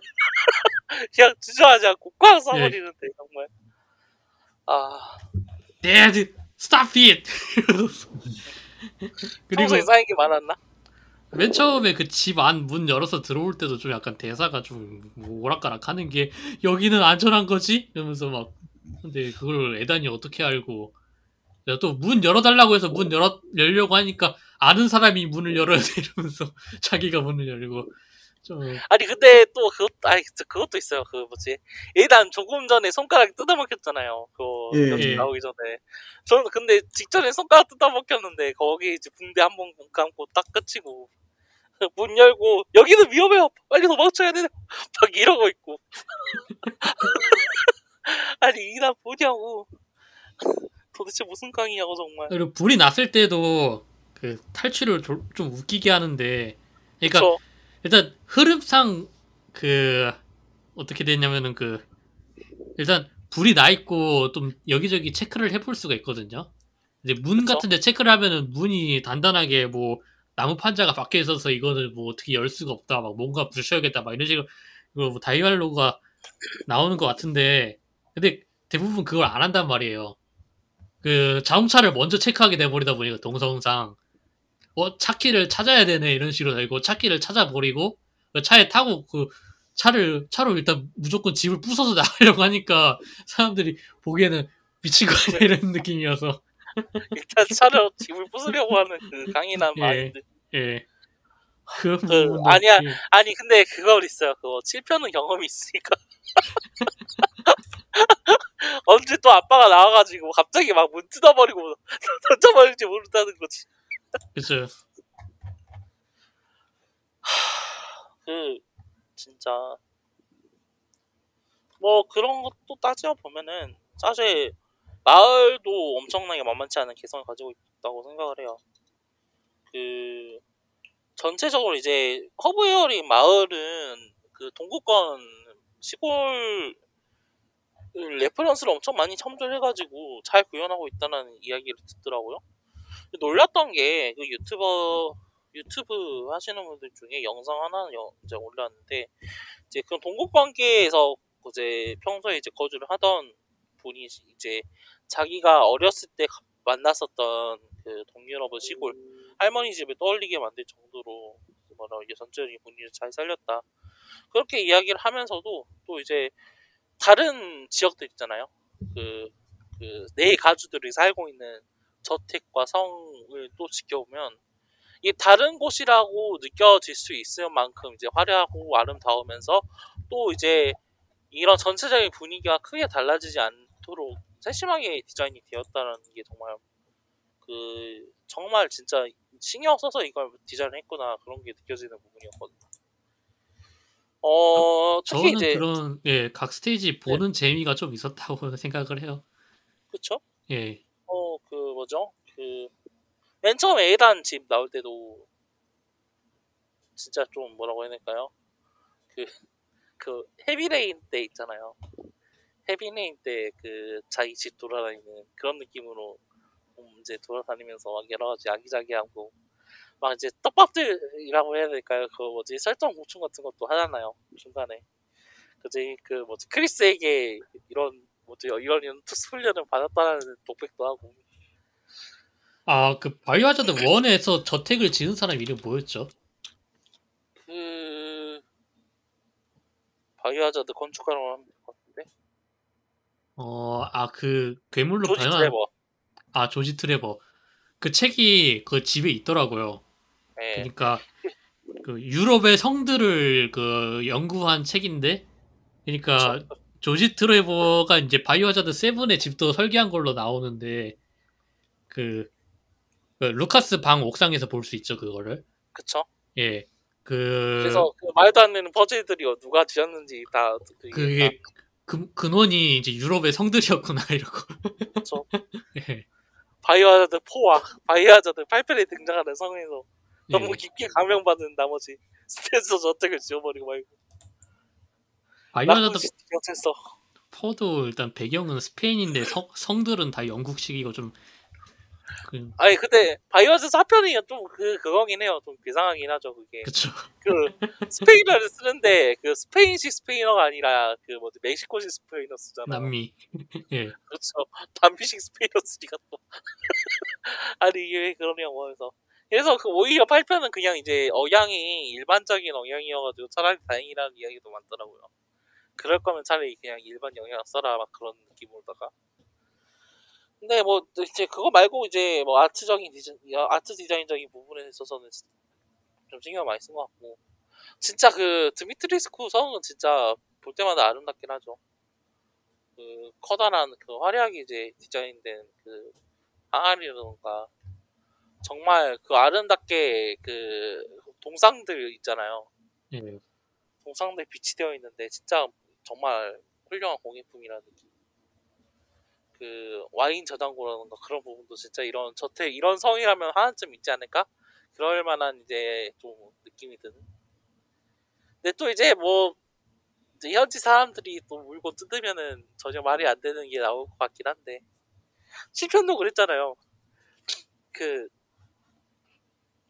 그냥 주저하지 않고 꽝
예.
쏴버리는데 정말. 아
Dad stop 잇 그리고
평소에 쌓인 게 많았나?
맨 처음에 그 집 안 문 열어서 들어올 때도 좀 약간 대사가 좀뭐 오락가락 하는 게 여기는 안전한 거지? 이러면서 막 근데 그걸 애단이 어떻게 알고 또 문 열어달라고 해서 문 열어 열려고 하니까 아는 사람이 문을 열어야 돼 이러면서 자기가 문을 열고 좀
아니 근데 또 그것 아니 그것도 있어요. 그 뭐지? 일단 조금 전에 손가락 뜯어먹혔잖아요. 그거
예,
예.
나오기 전에. 저는 근데 직전에 손가락 뜯어먹혔는데 거기 이제 붕대 한 번 감고 딱 끝이고 문 열고 여기는 위험해요. 빨리 도망쳐야 돼. 막 이러고 있고. 아니 이나 뭐냐고. 도대체 무슨 강이냐고 정말.
그리고 불이 났을 때도 그 탈출을 조- 좀 웃기게 하는데 그러니까
저
일단 흐름상 그 어떻게 됐냐면은 그 일단 불이 나 있고 좀 여기저기 체크를 해볼 수가 있거든요. 이제 문
그쵸.
같은데 체크를 하면은 문이 단단하게 뭐 나무 판자가 밖에 있어서 이거를 뭐 어떻게 열 수가 없다, 막 뭔가 부셔야겠다, 막 이런 식으로 뭐 다이알로가 나오는 것 같은데 근데 대부분 그걸 안 한단 말이에요. 그 자동차를 먼저 체크하게 돼버리다 보니까 동성상 어 차키를 찾아야 되네 이런 식으로 되고 차키를 찾아버리고 그 차에 타고 그 차를 차로 일단 무조건 집을 부숴서 나가려고 하니까 사람들이 보기에는 미친 거 아니야 이런 느낌이어서
일단 차를 집을 부수려고 하는 그 강인한
예.
마인드.
예. 그
그, 아니야.
예.
아니 근데 그거 있어요. 그거 7편은 경험이 있으니까. 언제 또 아빠가 나와가지고 갑자기 막 문 뜯어버리고 던져버릴지 모른다는 거지.
그쵸.
그 진짜 뭐 그런 것도 따져 보면은 사실 마을도 엄청나게 만만치 않은 개성을 가지고 있다고 생각을 해요. 그 전체적으로 이제 hub area인 마을은 그 동구권 시골 reference를 엄청 많이 첨부해가지고 잘 구현하고 있다는 이야기를 듣더라고요. 놀랐던 게 그 유튜버 유튜브 하시는 분들 중에 영상 하나 여- 이제 올렸는데 이제 그 동국관계에서 이제 평소에 이제 거주를 하던 분이 이제 자기가 어렸을 때 가- 만났었던 그 동유럽의 시골 할머니 집을 떠올리게 만들 정도로 뭐라 이게 전체적인 분위기를 잘 살렸다. 그렇게 이야기를 하면서도 또 이제 다른 지역들 있잖아요. 그 그 내 가주들이 살고 있는 저택과 성을 또 지켜보면 이게 다른 곳이라고 느껴질 수 있을 만큼 이제 화려하고 아름다우면서 또 이제 이런 전체적인 분위기가 크게 달라지지 않도록 세심하게 디자인이 되었다는 게 정말 그 정말 진짜 신경 써서 이걸 디자인했구나 그런 게 느껴지는 부분이었거든요. 어 특히
저는
이제
그런 예, 각 스테이지 보는 재미가 좀 있었다고 생각을 해요.
그쵸?
예.
어 그 뭐죠? 그 맨 처음에 에단 집 나올 때도 진짜 좀 뭐라고 해야 될까요? 그 그 헤비레인 때 있잖아요. 헤비레인 때 그 자기 집 돌아다니는 그런 느낌으로 좀 이제 돌아다니면서 막 여러 가지 아기자기하고 막 이제 떡밥들이라고 해야 될까요? 그 뭐지 설정 보충 같은 것도 하잖아요 중간에 그지 그 뭐지 크리스에게 이런 뭐지 이런 특수 훈련을 받았다는 독백도 하고
아, 그 바이오 하자드 1에서 저택을 지은 사람 이름 뭐였죠?
그 바이오 하자드 건축가로 하면 될 것 같은데
어, 아, 그 괴물로
조지
변한
트레버
아, 조지 트레버. 그 책이 그 집에 있더라고요.
예.
그러니까 그 유럽의 성들을 그 연구한 책인데 그러니까 조지 트레버가 이제 바이오하자드 7의 집도 설계한 걸로 나오는데 그, 그 루카스 방 옥상에서 볼 수 있죠 그거를
그쵸?
예 그,
그래서 그 말도 안 되는 퍼즐들이 누가 지었는지 다 그게
그게 그, 근원이 이제 유럽의 성들이었구나 이러고
그쵸?
예,
바이오하자드 4와 바이오하자드 8편에 등장하는 성에서
예.
너무 깊게 감명받은 나머지 스펜서 저택을 지어버리고 말고 곁에서
4도 일단 배경은 스페인인데 성, 성들은 다 영국식이고 좀 그,
아니 근데 바이오하자드 4편이 좀그 그거긴 해요. 좀 이상하긴 하죠 그게.
그쵸.
그 스페인어를 쓰는데 그 스페인식 스페인어가 아니라 그 뭐지? 멕시코식 스페인어 쓰잖아
남미. 예.
그렇죠. 남미식 스페인어 쓰니까 또. 아니 이게 왜 그러냐고 해서. 그래서 그 오히려 8편은 그냥 이제 억양이 일반적인 억양이어가지고 차라리 다행이라는 이야기도 많더라고요 그럴 거면 차라리 그냥 일반 영양 써라 막 그런 느낌으로다가 근데 뭐 이제 그거 말고 이제 뭐 아트적인 디자 아트 디자인적인 부분에 있어서는 좀 신경 많이 쓴 것 같고 진짜 그 드미트리스쿠 성은 진짜 볼 때마다 아름답긴 하죠. 그 커다란 그 화려하게 이제 디자인된 그 항아리라던가 정말 그 아름답게 그 동상들 있잖아요.
예.
동상들 비치되어 있는데 진짜 정말 훌륭한 공예품이라는 느낌. 그 와인 저장고라던가 그런 부분도 진짜 이런 저택 이런 성이라면 하나쯤 있지 않을까? 그럴 만한 이제 좀 느낌이 드는. 근데 또 이제 뭐 이제 현지 사람들이 또 물고 뜯으면은 전혀 말이 안 되는 게 나올 것 같긴 한데 실편도 그랬잖아요. 그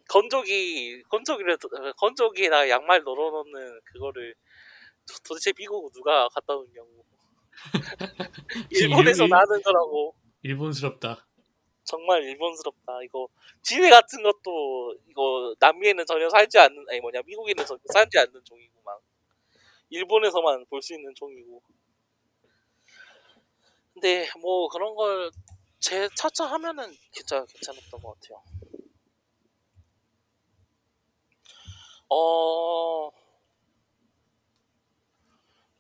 건조기 건조기를 건조기에다 양말 널어놓는 그거를 도- 도대체 미국 누가 갖다 놓냐고. 일본에서
일-
나는 거라고.
일본스럽다
정말 일본스럽다. 이거 지네 같은 것도 이거 남미에는 전혀 살지 않는 아니 뭐냐 미국에는 전혀 살지 않는 종이구만. 일본에서만 볼 수 있는 종이고. 근데 뭐 그런 걸 제 차차 하면은 진짜 괜찮았던 것 같아요. 어.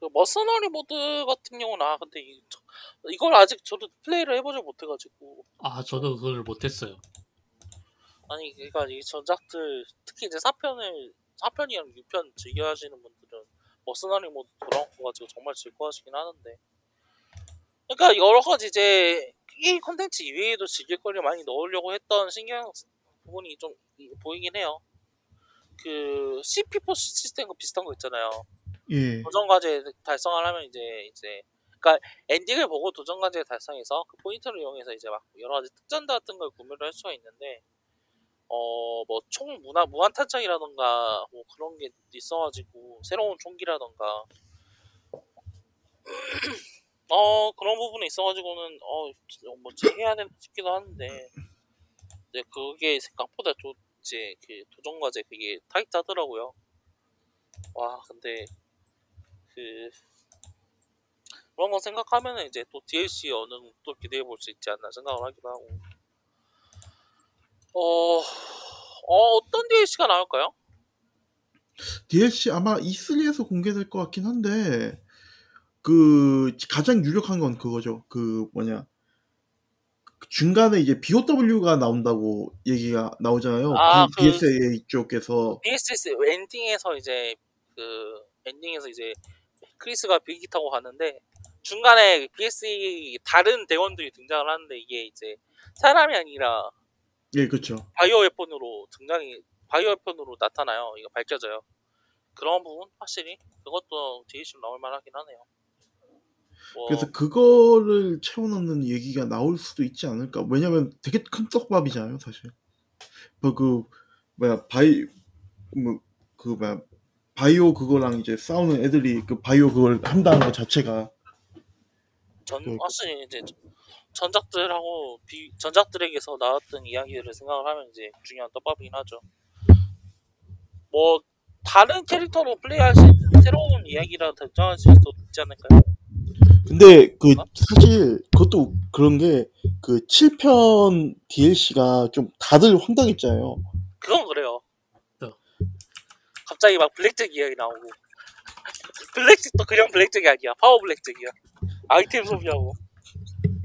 그 머서너리 모드 같은 경우는 아 근데 이, 저- 이걸 아직 저도 플레이를 해보지 못해가지고.
아 저도 그걸 못했어요.
아니 그러니까 이 전작들 특히 이제 4편을 4편이랑 6편 즐겨 하시는 분들은 mercenary 모드 돌아온 거 가지고 정말 즐거워하시긴 하는데. 그러니까 여러 가지 이제 게임 컨텐츠 이외에도 즐길 거리를 많이 넣으려고 했던 신경 부분이 좀 이- 보이긴 해요. 그 CP4 시스템과 비슷한 거 있잖아요
예.
도전 과제 달성을 하면 이제 이제 그러니까 엔딩을 보고 도전 과제 달성해서 그 포인트를 이용해서 이제 막 여러 가지 특전다 같은 걸 구매를 할 수가 있는데 어 뭐 총 무한 무한 탄창이라던가 뭐 그런 게 있어가지고 새로운 총기라던가 어 그런 부분에 있어가지고는 어 뭐지 해야 되나 싶기도 하는데 이제 그게 생각보다 좀 이제 그 도전 과제 그게 타이트하더라고요. 와 근데 그 그런 거 생각하면은 이제 또 DLC 어느 정도 또 기대해 볼 수 있지 않나 생각을 하기도 하고 어, 어 어떤 DLC가 나올까요?
DLC 아마 E3에서 공개될 것 같긴 한데 그 가장 유력한 건 그거죠. 그 뭐냐 그 중간에 이제 BOW가 나온다고 얘기가 나오잖아요.
아,
B-
그-
BSA 쪽에서
DLCS 엔딩에서 이제 그 엔딩에서 이제 크리스가 비행기 타고 가는데 중간에 BSE 다른 대원들이 등장을 하는데 이게 이제 사람이 아니라
예 그렇죠.
bio weapon으로 등장이 bio weapon으로 나타나요. 이거 밝혀져요. 그런 부분 확실히 그것도 DLC로 나올 만하긴 하네요. 뭐,
그래서 그거를 채워넣는 얘기가 나올 수도 있지 않을까. 왜냐면 되게 큰 떡밥이잖아요, 사실. 뭐그 뭐야 바이 뭐 그 뭐야 바이오 그거랑 이제 싸우는 애들이 그 바이오 그걸 한다는 것 자체가
전
그-
확실히 이제 전작들하고 비, 전작들에게서 나왔던 이야기들을 생각을 하면 이제 중요한 떡밥이긴 하죠. 뭐 다른 캐릭터로 플레이할 수 있는 새로운 이야기라 등장할 수도 있지 않을까요?
근데 그 사실 그것도 그런 게 그 7편 DLC가 좀 다들 황당했잖아요.
그건 그래요.
어.
갑자기 막 블랙잭 이야기 나오고 블랙잭도 그냥 블랙잭이 아니야. 파워 블랙잭이야. 아이템 소비하고.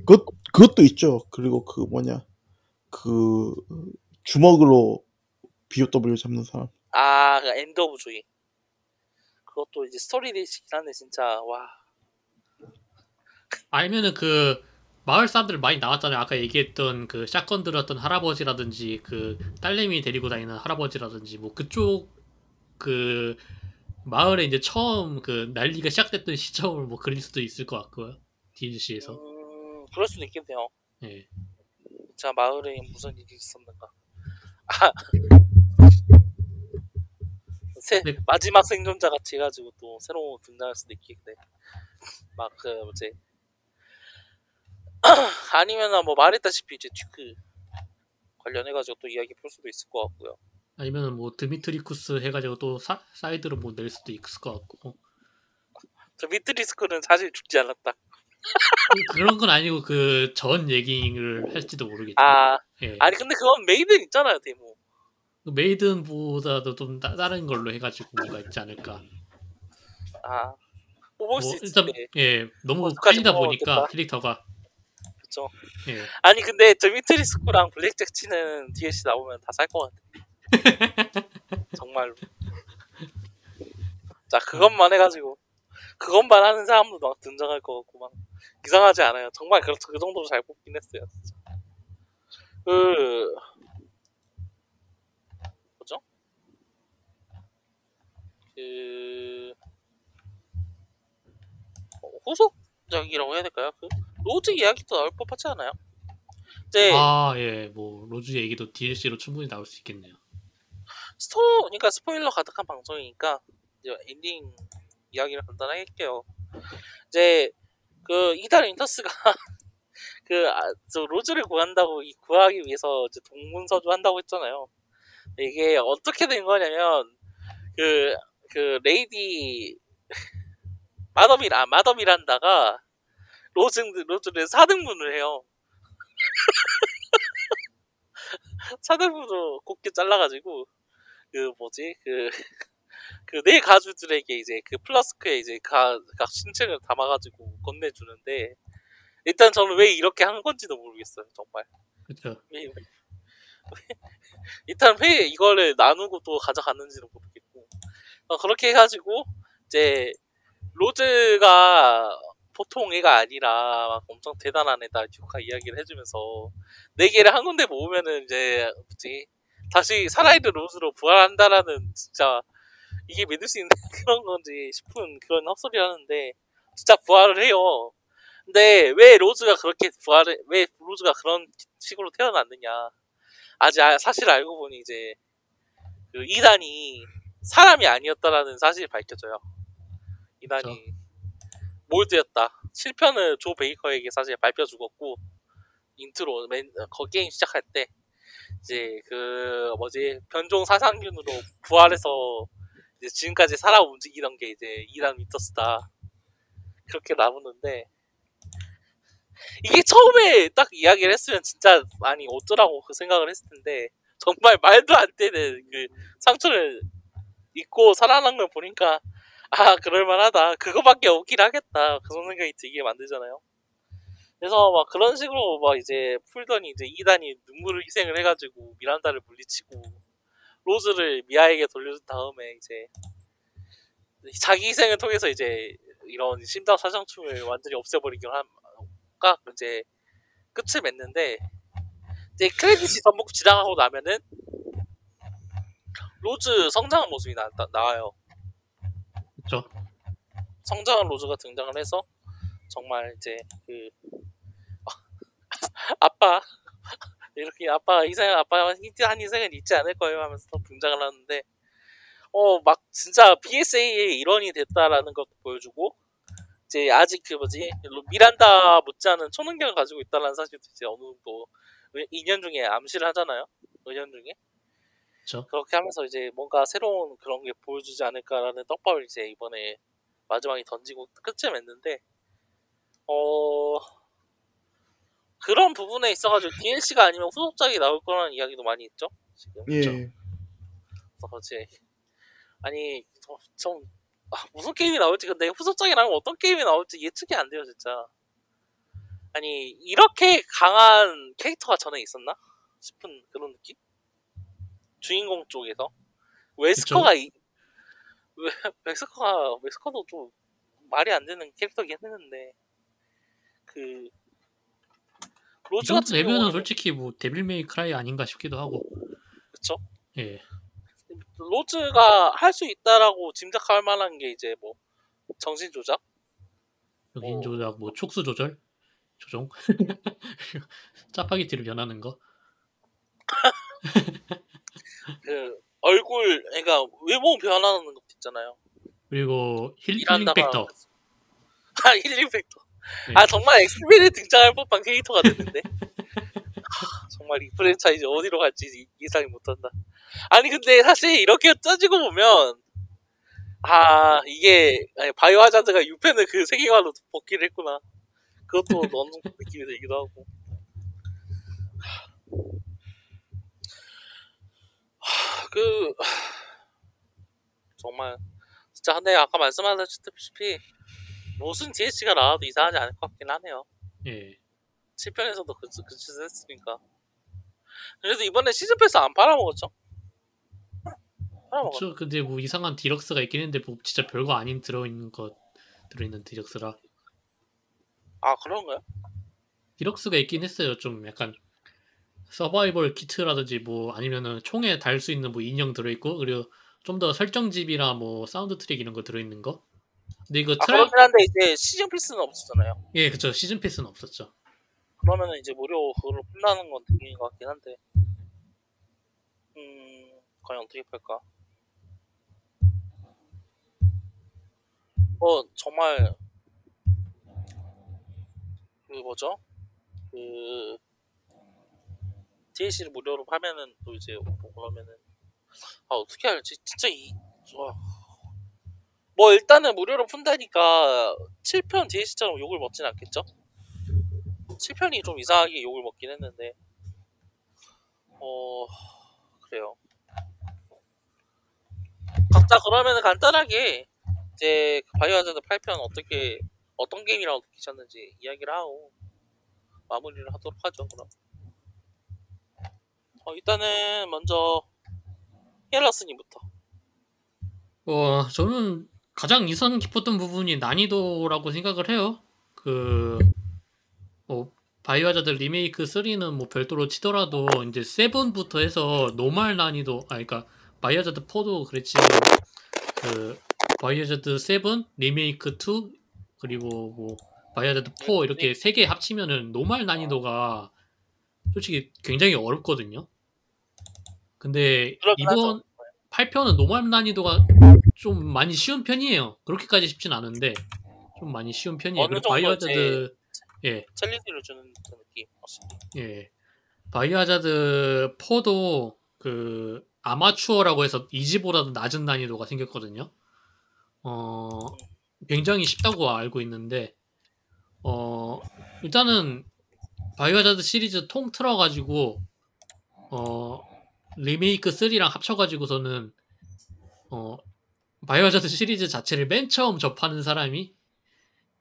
그것 그것도 있죠. 그리고 그 뭐냐 그 주먹으로 BOW 잡는 사람.
아, 그 End of Zoe. 그것도 이제 스토리 DLC긴 한데 진짜 와.
아니면은 그 마을 사람들 많이 나왔잖아요. 아까 얘기했던 그 shotgun 들었던 할아버지라든지 그 딸내미 데리고 다니는 할아버지라든지 뭐 그쪽 그 마을에 이제 처음 그 난리가 시작됐던 시점을 뭐 그릴 수도 있을 것 같고요. DLC에서.
음, 그럴 수도 있겠네요.
예.
자 마을에 무슨 일이 있었는가. 아. 새,
네.
마지막 생존자 같이 해가지고 또 새로 등장할 수도 있겠네. 막 그 뭐지 아니면은 뭐 말했다시피 이제 듀크 관련해가지고 또 이야기 풀 수도 있을 것 같고요.
아니면은 뭐 드미트리쿠스 해가지고 또 사, 사이드로 뭐 낼 수도 있을 것 같고.
저 미트리스크는 사실 죽지 않았다.
그런 건 아니고 그 전 얘기를 할지도 모르겠죠.
아
예.
아니 근데 그건 메이든 있잖아요 데모.
그 메이든보다도 좀 따, 다른 걸로 해가지고 뭔가 있지 않을까.
아 뽑을
수뭐
있을
일단
때.
예 너무 팔리다
뽑아오겠다.
보니까 캐릭터가
그쵸.
예
아니 근데 드미트리스크랑 블랙잭 치는 DLC 나오면 다 살 것 같아. 정말로. 자 그것만 해가지고 그것만 하는 사람도 막 등장할 것 같고 막 이상하지 않아요. 정말 그, 그 정도로 잘 뽑긴 했어요. 진짜. 그 뭐죠? 그 어, 후속작이라고 해야 될까요? 그 로즈 이야기도 나올 법하지 않아요? 이제
아 예 뭐 로즈 얘기도 DLC로 충분히 나올 수 있겠네요.
스토, 그러니까 스포일러 가득한 방송이니까 이제 엔딩 이야기를 간단하게 할게요. 이제 그 이단 윈터스가 그 아, 저 로즈를 구한다고 이 구하기 위해서 이제 동분서주 한다고 했잖아요. 이게 어떻게 된 거냐면 그그 레이디 마더미라 마더미란다가 로즈 로즈를 4등분을 해요. 4등분으로 곱게 잘라가지고 그 뭐지? 그 그 네 가주들에게 이제 그 플라스크에 이제 가, 각 신체를 담아가지고 건네주는데 일단 저는 왜 이렇게 한 건지도 모르겠어요 정말.
그렇죠.
일단 왜 이거를 나누고 또 가져갔는지도 모르겠고. 어, 그렇게 해가지고 이제 로즈가 보통 애가 아니라 막 엄청 대단한 애다 듀카 이야기를 해주면서 네 개를 한 군데 모으면은 이제 뭐지 다시 살아있는 로즈로 부활한다라는 진짜 이게 믿을 수 있는 그런 건지 싶은 그런 헛소리 하는데 진짜 부활을 해요. 근데 왜 로즈가 그렇게 부활을 왜 로즈가 그런 식으로 태어났느냐 아직 아- 사실 알고 보니 이제 그 이단이 사람이 아니었다라는 사실이 밝혀져요. 이단이 몰드였다. 7편을 조 베이커에게 사실 발표 죽었고 인트로 맨 거 게임 시작할 때 이제 그 뭐지? 변종 사상균으로 부활해서 이제 지금까지 살아 움직이던 게 이제 이단 위터스다. 그렇게 나오는데 이게 처음에 딱 이야기를 했으면 진짜 아니 어쩌라고 그 생각을 했을 텐데 정말 말도 안 되는 그 상처를 입고 살아난 걸 보니까 아 그럴만하다. 그거밖에 없긴 하겠다. 그런 생각이 들게 만들잖아요 그래서 막 그런 식으로 막 이제 풀더니 이제 이단이 눈물을 희생을 해가지고 미란다를 물리치고 로즈를 미아에게 돌려준 다음에 이제 자기 희생을 통해서 이제 이런 심장 사상충을 완전히 없애버리긴 한가 이제 끝을 맺는데 이제 크레딧이 전부 지나가고 나면은 로즈 성장한 모습이 나, 나, 나와요.
그렇죠.
성장한 로즈가 등장을 해서 정말 이제 그 아빠 이렇게 아빠 희생 아빠 한 희생은 잊지 않을 거예요 하면서 또 등장을 하는데 어 막 진짜 BSA의 일원이 됐다라는 것도 보여주고 이제 아직 그 뭐지 미란다 못지않은 초능력을 가지고 있다라는 사실도 이제 어느 정도 2년 중에 암시를 하잖아요. 5년 중에
그렇죠.
그렇게 하면서 이제 뭔가 새로운 그런 게 보여주지 않을까라는 떡밥을 이제 이번에 마지막에 던지고 끝을 맺는데 어 그런 부분에 있어가지고 DLC가 아니면 후속작이 나올 거라는 이야기도 많이 있죠 지금
예.
그렇지 아니 좀- 좀 아, 무슨 게임이 나올지 근데 후속작이 나오면 어떤 게임이 나올지 예측이 안 돼요 진짜. 아니 이렇게 강한 캐릭터가 전에 있었나 싶은 그런 느낌? 주인공 쪽에서 웨스커가 이, 웨, 웨스커가 웨스커도 좀 말이 안 되는 캐릭터긴 했는데
그이
로즈 같은
되면은
경우는
솔직히 뭐 데빌 메이 크라이 아닌가 싶기도 하고.
그쵸?
예.
로즈가 할 수 있다라고 짐작할 만한 게 이제 뭐 정신 조작
여긴
어.
조작, 뭐 촉수 조절, 조종, 짜파게티를 변하는 거.
그 얼굴 그러니까 외모 변하는 것도 있잖아요.
그리고 힐링
일한다
팩터.
아 힐링 팩터.
네.
아 정말 엑스맨에 등장할 법한 캐릭터가 됐는데. 하, 정말 이 프랜차이즈 어디로 갈지 이- 예상이 못한다. 아니 근데 사실 이렇게 따지고 보면 아 이게 아니, 바이오 하자드가 6편을 그 세계관으로 복귀를 했구나. 그것도 어느 정도 느낌이 들기도 하고. 하, 그 정말 진짜 근데 아까 말씀하셨다시피 무슨 DLC가 나와도 이상하지 않을 것 같긴 하네요.
예.
7편에서도 그, 그 짓을 했으니까. 그래도 이번에 season pass 안 팔아먹었죠? 팔아먹었죠.
저 근데 뭐 이상한 deluxe가 있긴 했는데 뭐 진짜 별거 아닌 들어있는 거 들어있는 deluxe라
아, 그런가요?
deluxe가 있긴 했어요. 좀 약간 서바이벌 키트라든지 뭐 아니면은 총에 달 수 있는 뭐 인형 들어있고 그리고 좀 더 설정집이나 뭐 사운드 트랙 이런 거 들어있는 거. 근데 이거
아,
트랙
그렇긴 한데 이제 season pass는 없었잖아요.
예 그쵸 season pass는 없었죠.
그러면은 이제 무료 그걸로 판다는 건 되긴 것 같긴 한데. 음, 과연 어떻게 팔까? 어, 정말, 그 뭐죠? 그, DLC를 무료로 팔면은 또 이제 뭐 그러면은, 아, 어떻게 할지, 진짜 이, 와. 뭐 일단은 무료로 푼다니까 7편 DLC처럼 욕을 먹진 않겠죠? 7편이 좀 이상하게 욕을 먹긴 했는데. 어 그래요. 각자 그러면은 간단하게 이제 그 바이오하자드 8편 어떻게 어떤 게임이라고 느끼셨는지 이야기를 하고 마무리를 하도록 하죠 그럼. 어, 일단은 먼저 헬러스님부터.
어 저는 가장 인상 깊었던 부분이 난이도라고 생각을 해요. 그 뭐 바이오하자드 리메이크 3는 뭐 별도로 치더라도 이제 7부터 해서 normal 난이도 아 그러니까 바이오하자드 4도 그랬지만 그 바이오하자드 7 리메이크 2 그리고 뭐 바이오하자드 4 이렇게 세 개 합치면은 normal 난이도가 솔직히 굉장히 어렵거든요. 근데 이번
하죠
8편은 normal 난이도가 좀 많이 쉬운 편이에요. 그렇게까지 쉽진 않은데 좀 많이 쉬운 편이에요.
어느
그리고
정도
바이오하자드 예,
challenge를 주는 그 느낌
예. 바이오하자드 4도 그 아마추어라고 해서 easy보다도 낮은 난이도가 생겼거든요. 어, 굉장히 쉽다고 알고 있는데 어, 일단은 바이오하자드 시리즈 통 틀어가지고 어, 리메이크 3랑 합쳐가지고서는 어, 바이오하자드 시리즈 자체를 맨 처음 접하는 사람이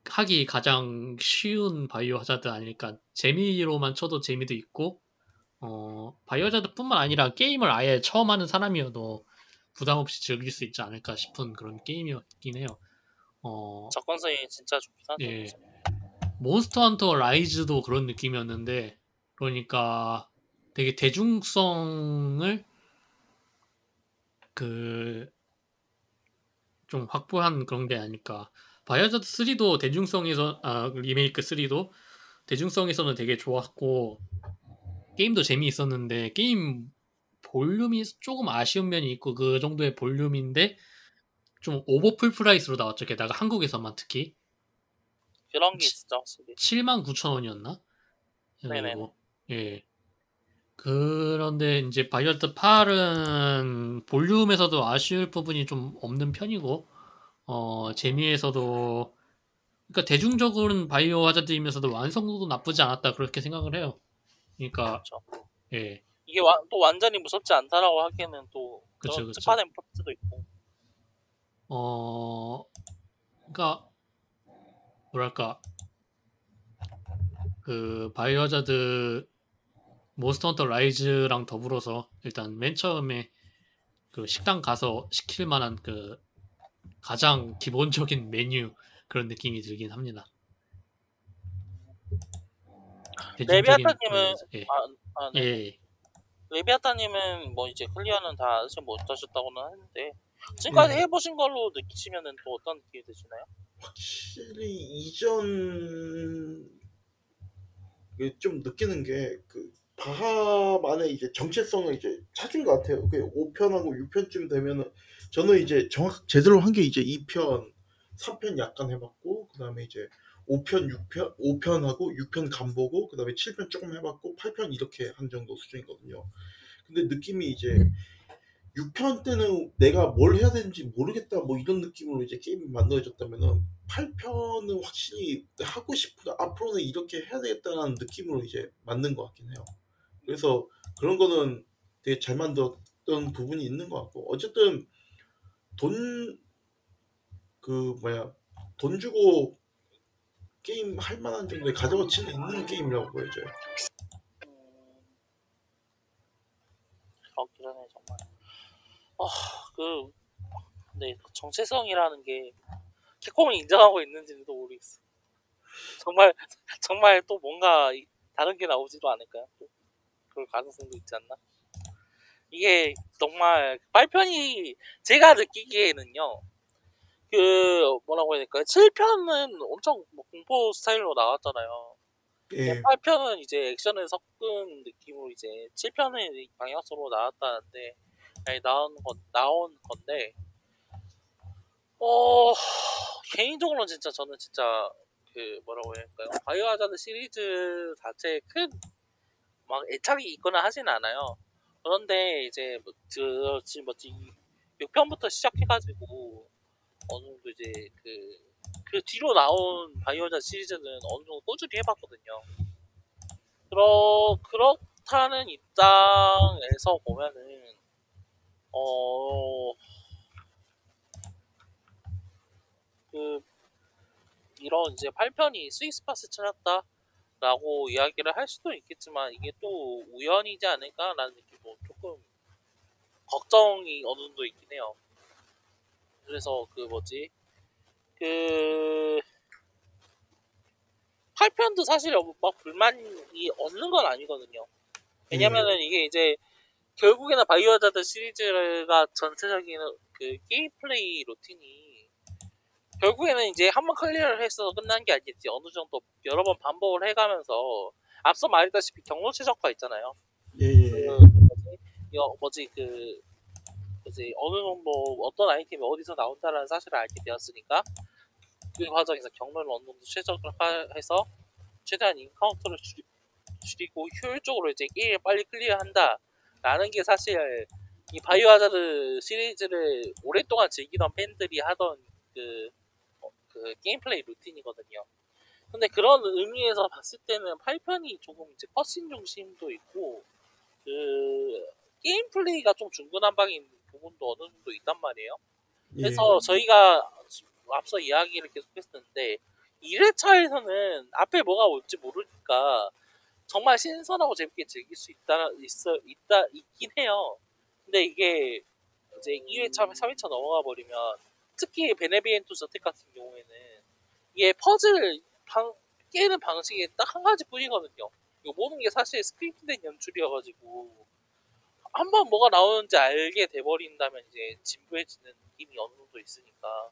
하기 가장 쉬운 바이오하자드 아닐까 재미로만 쳐도 재미도 있고 어 바이오하자드뿐만 아니라 게임을 아예 처음 하는 사람이어도 부담 없이 즐길 수 있지 않을까 싶은 그런 게임이었긴 해요. 어
접근성이 진짜 좋긴 하죠
예. 몬스터 헌터 라이즈도 그런 느낌이었는데 그러니까 되게 대중성을 그 좀 확보한 그런 게 아닐까. 바이오하자드 3도 대중성에서 아 리메이크 3도 대중성에서는 되게 좋았고 게임도 재미있었는데 게임 볼륨이 조금 아쉬운 면이 있고 그 정도의 볼륨인데 좀 over full price로 나왔죠. 게다가 한국에서만 특히
그런 게 확실히
7만 9천 원이었나?
네네네.
예. 그런데 이제 바이오하자드 8은 볼륨에서도 아쉬울 부분이 좀 없는 편이고 어 재미에서도 그러니까 대중적으로는 바이오 하자드이면서도 완성도도 나쁘지 않았다 그렇게 생각을 해요. 그러니까
그렇죠
예.
이게 와- 또 완전히 무섭지 않다라고 하기에는 또
그쵸.
특화된 파트도 있고
어 그러니까 뭐랄까 그 바이오 하자드 몬스터 헌터 라이즈랑 더불어서 일단 맨 처음에 그 식당 가서 시킬 만한 그 가장 기본적인 메뉴 그런 느낌이 들긴 합니다.
레비아타님은
그- 예,
아, 아
예,
네.
예.
레비아타님은 뭐 이제 클리어는 다 아직 못하셨다고는 하는데 지금까지
네.
해보신 걸로 느끼시면은 또 어떤 느낌이 드시나요?
확실히 이전 그좀 느끼는 게 그 바하만의 이제 정체성을 이제 찾은 것 같아요. 그 5편하고 6편쯤 되면은 저는 이제 정확 제대로 한 게 이제 2편, 3편 약간 해봤고 그 다음에 이제 5편, 6편, 5편하고 6편 간보고 그 다음에 7편 조금 해봤고 8편 이렇게 한 정도 수준이거든요. 근데 느낌이 이제 6편 때는 내가 뭘 해야 되는지 모르겠다 뭐 이런 느낌으로 이제 게임이 만들어졌다면은 8편은 확실히 하고 싶다 앞으로는 이렇게 해야 되겠다는 느낌으로 이제 만든 것 같긴 해요. 그래서 그런 거는 되게 잘 만들었던 부분이 있는 것 같고 어쨌든 돈 그 뭐야 돈 주고 게임 할 만한 정도의 가져가치는 있는 게임이라고 보여져요.
음, 그렇긴 하네 정말. 아그 근데 그 정체성이라는 게 캡콤이 인정하고 있는지도 모르겠어. 정말 정말 또 뭔가 이- 다른 게 나오지도 않을까요? 또 그럴 가능성도 있지 않나? 이게 정말 발편이 제가 느끼기에는요. 그 뭐라고 해야 될까요? 7편은 엄청 뭐 공포 스타일로 나왔잖아요.
예,
8편은 이제 액션을 섞은 느낌으로 이제 7편은 방향성으로 나왔다는데 아니 나온 건 나온 건데 어 개인적으로는 진짜 저는 진짜 그 뭐라고 해야 할까요? 바이오 하자드 시리즈 자체에 큰 막 애착이 있거나 하진 않아요. 그런데 이제 뭐, 그, 지금 뭐지 6편부터 시작해가지고 어느 정도 이제 그, 그 뒤로 나온 바이오하자드 시리즈는 어느 정도 꾸준히 해봤거든요. 그렇 그렇다는 입장에서 보면은 어. 그 이런 이제 8편이 스위스파스 찾았다 라고 이야기를 할 수도 있겠지만 이게 또 우연이지 않을까라는 느낌도 조금 걱정이 어느 정도 있긴 해요. 그래서 그 뭐지 그 8편도 사실 막 불만이 없는 건 아니거든요. 왜냐면은 이게 이제 결국에는 바이오하자드 시리즈가 전체적인 그 게임 플레이 루틴이 결국에는 이제 한 번 clear를 했어서 끝난 게 아니지 어느 정도 여러 번 반복을 해가면서 앞서 말했다시피 경로 최적화 있잖아요.
예, 예,
그
예.
뭐지 이거 뭐지 그 뭐지 어느 정도 어떤 아이템이 어디서 나온다라는 사실을 알게 되었으니까 그 과정에서 경로를 어느 정도 최적을 하- 해서 최대한 encounter를 줄이, 줄이 고 효율적으로 이제 게임을 빨리 clear한다라는 게 사실 이 바이오하자드 시리즈를 오랫동안 즐기던 팬들이 하던 그, 어, 그 게임 플레이 루틴이거든요. 근데 그런 의미에서 봤을 때는 8편이 조금 이제 cutscene 중심도 있고 그 게임 플레이가 좀 중구난방인 부분도 어느 정도 있단 말이에요.
예.
그래서 저희가 앞서 이야기를 계속했었는데 1회차에서는 앞에 뭐가 올지 모르니까 정말 신선하고 재밌게 즐길 수 있다 있어 있다 있긴 해요. 근데 이게 이제 2회차, 3회차 넘어가 버리면 특히 베네비엔토 저택 같은 경우에는 이게 퍼즐 방, 깨는 방식이 딱 한 가지 뿐이거든요. 이거 모든 게 사실 스크립트된 연출이어가지고 한 번 뭐가 나오는지 알게 돼버린다면 이제 진부해지는 느낌이 어느 정도 있으니까.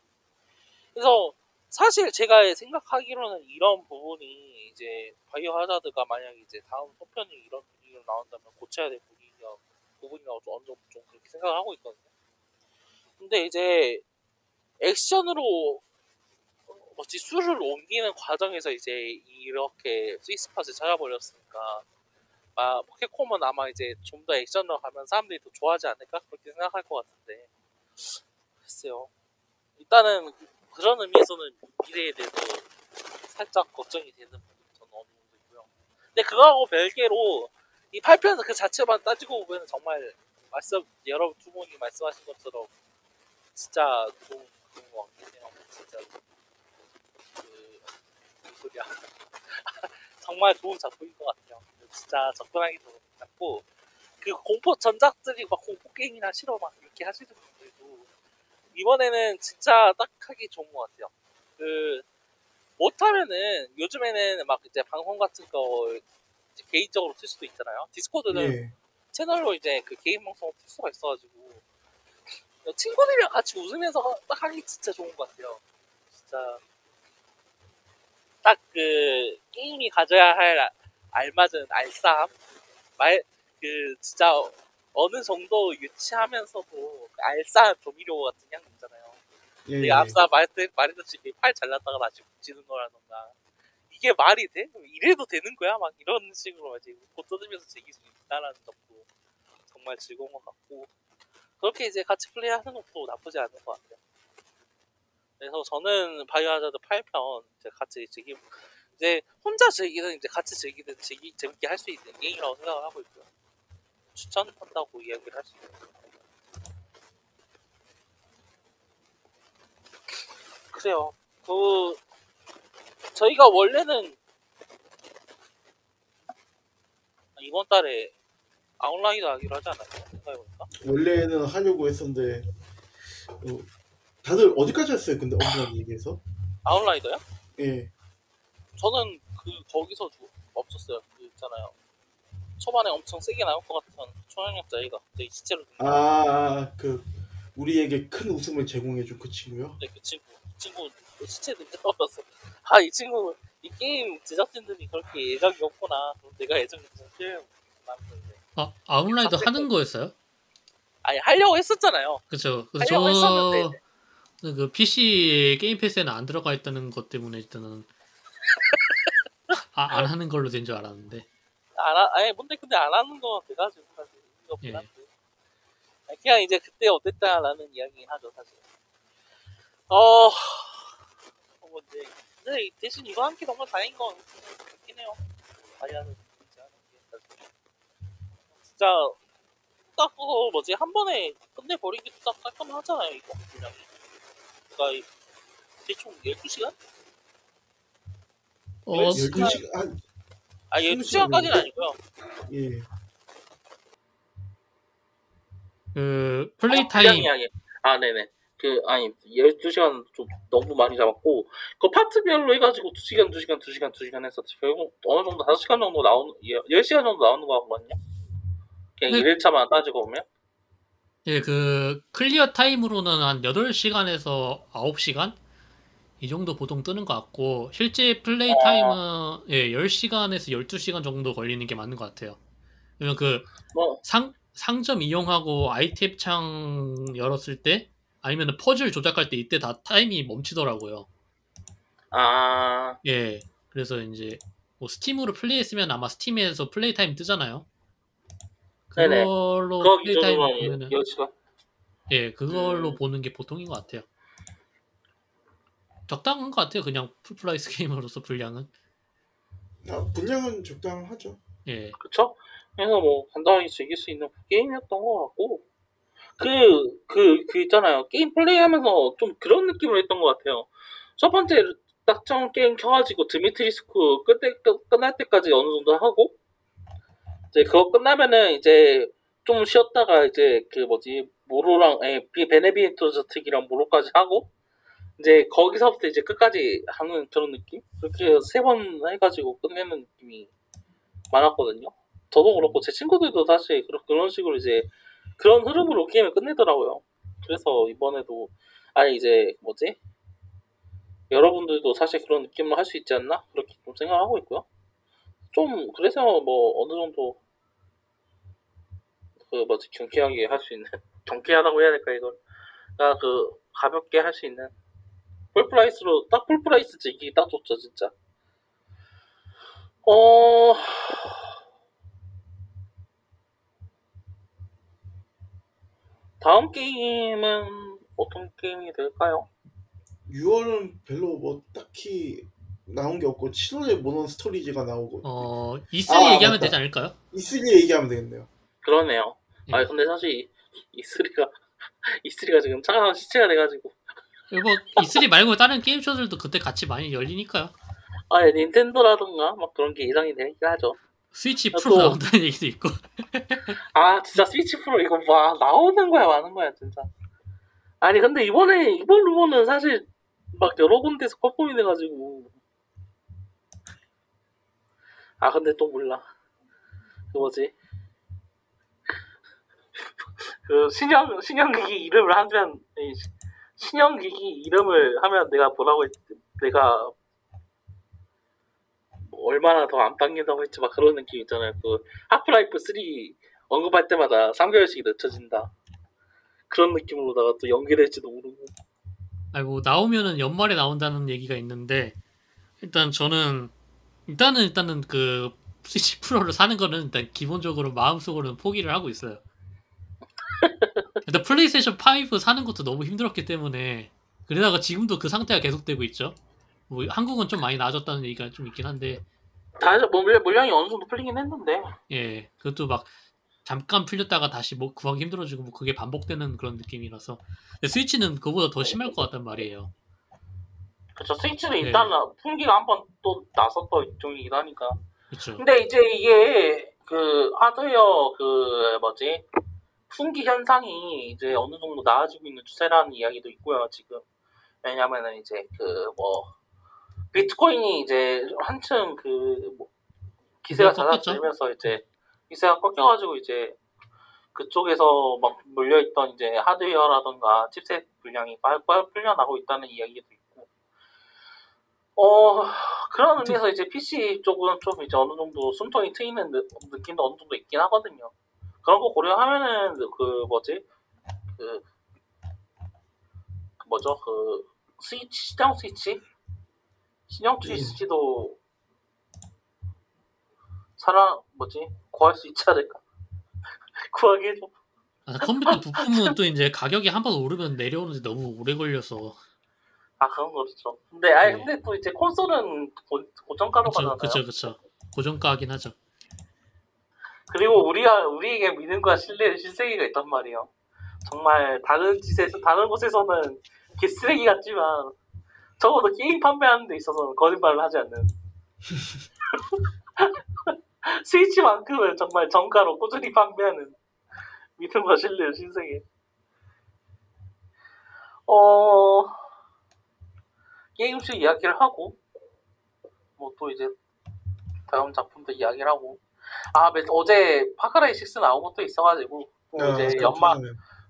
그래서 사실 제가 생각하기로는 이런 부분이 이제 바이오 하자드가 만약 이제 다음 소편이 이런 분위기로 나온다면 고쳐야 될 부분이라고 어느 정도 좀 그렇게 생각을 하고 있거든요. 근데 이제 액션으로 뭐지 수를 옮기는 과정에서 이제 이렇게 스위스팟을 찾아버렸으니까 아, 포켓콤은 아마 이제 좀 더 액션으로 가면 사람들이 더 좋아하지 않을까? 그렇게 생각할 것 같은데. 글쎄요. 일단은 그런 의미에서는 미래에 대해서 살짝 걱정이 되는 부분이 저는 어느 정도 있고요. 근데 그거하고 별개로 이 8편 그 자체만 따지고 보면 정말 말씀 여러 두 분이 말씀하신 것처럼 진짜 좋은 그런 것 같긴 해요 진짜 소리야. 정말 좋은 작품인 것 같아요. 진짜 접근하기도 괜찮고 그 공포 전작들이 막 공포 게임이나 싫어 막 이렇게 하시는 분들도 이번에는 진짜 딱 하기 좋은 것 같아요. 그 못하면은 요즘에는 막 이제 방송 같은 거 개인적으로 틀 수도 있잖아요. 디스코드는
예. 채널로
이제 그 게임 방송을 틀 수가 있어가지고 친구들이랑 같이 웃으면서 딱 하기 진짜 좋은 것 같아요. 진짜 딱 그 게임이 가져야 할 아- 알맞은 알싸함 말 그 진짜 어느 정도 유치하면서도 알싸한 조미료 같은 향 있잖아요.
예.
내가 앞서 말했, 말했듯이 팔 잘랐다가 다시 붙이는 거라던가 이게 말이 돼? 이래도 되는 거야? 막 이런 식으로 이제 웃고 떠들면서 즐길 수 있다라는 점도 정말 즐거운 것 같고 그렇게 이제 같이 플레이하는 것도 나쁘지 않은 것 같아요. 그래서 저는 바이오하자드 8편 이제 같이 즐기 이제 혼자 즐기든 이제 같이 즐기든 즐기, 재밌게 할 수 있는 게임이라고 생각을 하고 있고요. 추천한다고 이야기를 할 수 있는 그래요. 그 저희가 원래는 이번 달에 아웃라인도 하기로 하지 않았나요? 생각해보니까
원래는 하려고 했었는데 어, 다들 어디까지 했어요? 근데 엄밀하게 얘기해서
아웃라이더요?
예.
저는 그 거기서 주- 없었어요. 그 있잖아요. 초반에 엄청 세게 나올 것 같은 초능력자 애가 갑자기 시체로
아, 아, 그 우리에게 큰 웃음을 제공해준 그 친구요.
네, 그 친구, 그 친구 그 시체 등장하면서 아이 친구 이 게임 제작진들이 그렇게 애정이 없구나. 그럼 내가 애정이. 남는데
아 아웃라이더
갑자기
하는 거였어요?
아니 하려고 했었잖아요.
그쵸. 그래서
하려고
저
했었는데
그 PC 게임 패스에는 안 들어가 있다는 것 때문에 일단은 아, 안 하는 걸로 된 줄 알았는데.
안 하, 아니 뭔데 근데 안 하는 거 사실 없긴
예.
아니, 그냥 이제 그때 어땠다라는 이야기긴 하죠 사실 어... 어 뭔데 근데 대신 이거 한게 정말 다행인 거 같긴 해요 많이 하는. 진짜 딱 그거 뭐지? 한 번에 끝내 버리기도 딱 깔끔하잖아요 이거. 분량이 그니까 이- 대충 12시간?
어,
열
그,
시-
12시간. 한
아 12시간까지는 아니고요.
예.
그 플레이
아,
타임.
아니 아 네네. 그 아니 12시간 좀 너무 많이 잡았고 그 파트별로 해가지고 2시간 2시간 2시간 2시간 했었지. 결국 어느 정도 5시간 정도 나오는 10시간 정도 나오는 거 같거든요 그냥
네.
1회차만 따지고 보면
예, 그 clear 타임으로는 한 8시간에서 9시간 이 정도 보통 뜨는 것 같고 실제 플레이
아.
타임은 예, 10시간에서 12시간 정도 걸리는 게 맞는 것 같아요. 왜냐면 그
뭐
상, 상점 이용하고 아이템 창 열었을 때 아니면 퍼즐 조작할 때 이때 다 타임이 멈추더라고요.
아,
예. 그래서 이제 뭐 스팀으로 플레이했으면 아마 스팀에서 플레이 타임 뜨잖아요.
네네.
그걸로
그거
플레이 타임
기준으로는
보면은
10시간
예, 그걸로
음.
보는 게 보통인 것 같아요. 적당한 것 같아요. 그냥 full price 게임으로서 분량은.
아, 분량은 적당하죠.
예.
그쵸? 그래서 뭐 간단하게 즐길 수 있는 게임이었던 것 같고 그, 그, 그 있잖아요 게임 플레이 하면서 좀 그런 느낌을 했던 것 같아요 첫 번째 딱 처음 게임 켜가지고 드미트리스크 끝, 끝, 끝날 때까지 어느 정도 하고 이제 그거 끝나면은 이제 좀 쉬었다가 이제 그 뭐지 모로랑 에 베네비엔토 특이랑 모로까지 하고 이제 거기서부터 이제 끝까지 하는 그런 느낌 그렇게 세 번 해가지고 끝내는 느낌이 많았거든요. 저도 그렇고 제 친구들도 사실 그런 식으로 이제 그런 흐름으로 게임을 끝내더라고요. 그래서 이번에도 아니 이제 뭐지 여러분들도 사실 그런 느낌을 할수 있지 않나 그렇게 좀 생각하고 있고요. 좀 그래서 뭐 어느 정도 그 뭐지 경쾌하게 할 수 있는 경쾌하다고 해야 될까 이걸 아, 그 가볍게 할 수 있는 full price로 딱 full price 즐기기 딱 좋죠 진짜. 어 다음 게임은 어떤 게임이 될까요?
6월은 별로 뭐 딱히 나온 게 없고 7월에 모넌 스토리즈가 나오고
어, E3
아,
얘기하면
맞다.
되지 않을까요?
E3 얘기하면 되겠네요.
그러네요.
예.
아 근데 사실 이스리가 이스리가 지금 차가운 시체가 돼가지고
뭐 E3 말고 다른 게임 쇼들도 그때 같이 많이 열리니까요.
아 닌텐도라던가 막 그런 게 예상이 되긴 하죠.
스위치
아,
프로
또-
나온다는 얘기도 있고.
아 진짜 스위치 프로 이거 와 나오는 거야 마는 거야 진짜. 아니 근데 이번에 이번 루머는 사실 막 여러 군데서 퍼폼이 돼가지고 아 근데 또 몰라 그 뭐지 그 신형 신형기기 이름을 하면 신형기기 이름을 하면 내가 뭐라고 했지 내가 뭐 얼마나 더 안 당긴다고 했지 막 그런 느낌 있잖아요. 그 하프라이프 3 언급할 때마다 3개월씩 늦춰진다. 그런 느낌으로다가 또 연기될지도 모르고.
뭐 나오면은 연말에 나온다는 얘기가 있는데 일단 저는 일단은 일단은 그 스위치 프로를 사는 거는 일단 기본적으로 마음속으로는 포기를 하고 있어요. 일단 플레이스테이션 5 사는 것도 너무 힘들었기 때문에 그러다가 지금도 그 상태가 계속되고 있죠. 뭐 한국은 좀 많이 나아졌다는 얘기가 좀 있긴 한데
다 뭐, 물량- 물량이 어느 정도 풀리긴 했는데
예 그것도 막 잠깐 풀렸다가 다시 뭐 구하기 힘들어지고 뭐 그게 반복되는 그런 느낌이라서 근데 스위치는 그보다 더 심할 것 같단 말이에요.
그쵸 스위치는
네.
일단 풍기가 한 번 또 나섰던 종이긴 하니까
그렇죠.
근데 이제 이게 그 하드웨어 그 뭐지 풍기 현상이 이제 어느 정도 나아지고 있는 추세라는 이야기도 있고요 지금 왜냐면은 이제 그 뭐 비트코인이 이제 한층 그 뭐 기세가
기세가.
잦아들면서 이제 기세가 꺾여가지고 이제 그쪽에서 막 몰려있던 이제 하드웨어라던가 칩셋 물량이 빨빨 풀려나고 있다는 이야기도 있고 어 그런 의미에서 이제 PC 쪽은 좀 이제 어느 정도 숨통이 트이는 느, 느낌도 어느 정도 있긴 하거든요. 그런 거 고려하면은 그 뭐지 그, 그 뭐죠 그 스위치 시장 스위치 신형 스위치도 살아 뭐지 구할 수 있지 않을까 구하기 해줘.
아, 컴퓨터 부품은 또 이제 가격이 한 번 오르면 내려오는데 너무 오래 걸려서
아 그런 거 그렇죠. 근데 아니
네.
근데 또 이제 콘솔은 고, 고정가로
그쵸
가잖아요.
그쵸 그쵸 고정가긴 하죠.
그리고 우리가 우리에게 믿음과 신뢰 실세기가 있단 말이에요. 정말 다른 짓에서 다른 곳에서는 개쓰레기 같지만 적어도 게임 판매하는 데 있어서는 거짓말을 하지 않는 스위치만큼은 정말 정가로 꾸준히 판매하는 믿음과 신뢰의 신세계. 어 게임실 이야기를 하고 뭐 또 이제 다음 작품도 이야기를 하고 아 매- 어제 파크라이 6 나온 것도 있어가지고 또
아,
이제
그
연말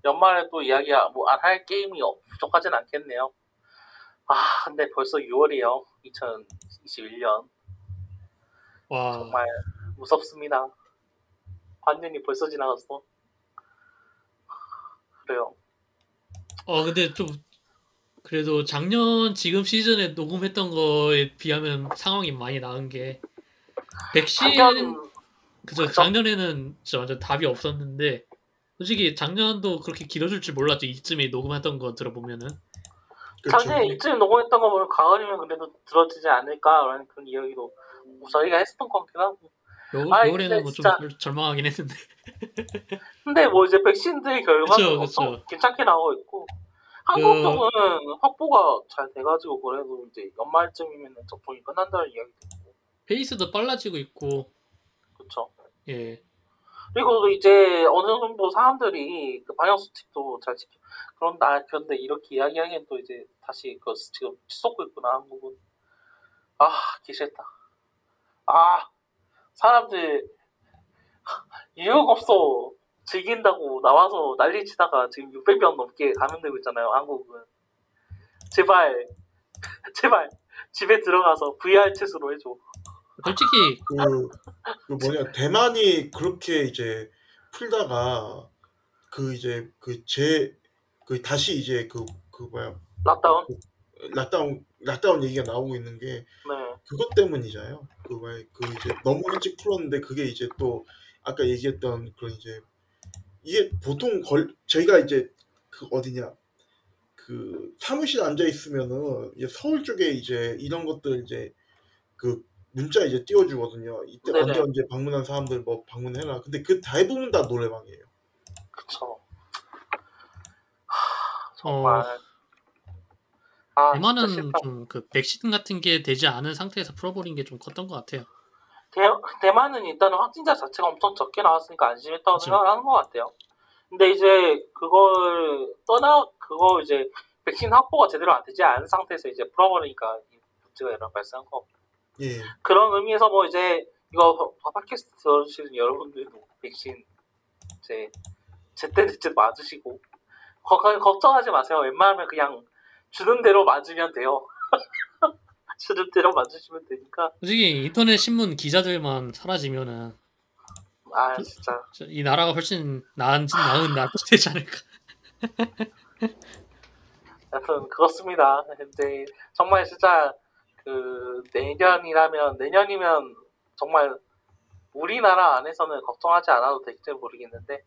연말에 또 이야기 뭐안 할 게임이 없- 부족하진 않겠네요. 아 근데 벌써 6월이에요. 2021년
와
정말 무섭습니다. 반년이 벌써 지나갔어. 그래요.
어 근데 좀 그래도 작년 지금 시즌에 녹음했던 거에 비하면 상황이 많이 나은 게 백신
작년
그죠? 작년에는 진짜 완전 답이 없었는데 솔직히 작년도 그렇게 길어질 줄 몰랐죠 이쯤에 녹음했던 거 들어보면은
그렇죠.
작년에 이쯤 녹음했던 거 보면 가을이면 그래도 들어지지 않을까라는 그런 이야기도 뭐 저희가 했었던 것 같긴 하고.
요,
아이,
겨울에는
근데
뭐좀
진짜-
절망하긴 했는데
근데 뭐 이제 백신들 결과도. 괜찮게 나오고 있고 한국
그-
쪽은 확보가 잘 돼가지고 그래도 이제 연말쯤이면 접종이 끝난다는 이야기도 있고
페이스도 빨라지고 있고
그렇죠.
예.
그리고 이제 어느 정도 사람들이 그 방역 수칙도 잘 지켜. 그런다 그런데 이렇게 이야기하기엔 또 이제 다시 그 지금 치솟고 있구나 한국은 아 기싫다. 아 사람들 유혹 없어. 즐긴다고 나와서 난리치다가 지금 600명 넘게 감염되고 있잖아요 한국은. 제발 제발 집에 들어가서 VR 채스로 해줘
솔직히
그, 그 뭐냐 대만이 그렇게 이제 풀다가 그 이제 그 제 그 다시 이제 그 그 뭐야 lockdown lockdown lockdown 얘기가 나오고 있는 게
네
그것 때문이잖아요. 그, 왜, 그 이제 너무 일찍 풀었는데 그게 이제 또 아까 얘기했던 그런 이제 이게 보통 걸 저희가 이제 그 어디냐 그 사무실 앉아 있으면은 이제 서울 쪽에 이제 이런 것들 이제 그 문자 이제 띄워주거든요. 이때
네네.
언제 언제 방문한 사람들 뭐 방문해라. 근데 그 대부분 다 노래방이에요.
그쵸
어,
정말 아, 진짜
대만은
싫다.
좀 그 백신 같은 게 되지 않은 상태에서 풀어버린 게 좀 컸던 것 같아요.
대, 대만은 일단은 확진자 자체가 엄청 적게 나왔으니까 안심했다고
그쵸.
생각을 하는 것 같아요. 근데 이제 그걸 떠나 그거 이제 백신 확보가 제대로 안 되지 않은 상태에서 이제 풀어버리니까 이 문제가 이런 발생한 거.
예.
그런 의미에서 뭐 이제 이거 팟캐스트 들어주시는 여러분들도 백신 이제 제때 제때 맞으시고 걱정하지 마세요. 웬만하면 그냥 주는 대로 맞으면 돼요. 주는 대로 맞으시면 되니까
솔직히 인터넷 신문 기자들만 사라지면은
아 진짜
저- 이 나라가 훨씬 나은 나은 나라 되지 않을까.
하여튼 그렇습니다. 근데 정말 진짜 그 내년이라면 내년이면 정말 우리나라 안에서는 걱정하지 않아도 될지 모르겠는데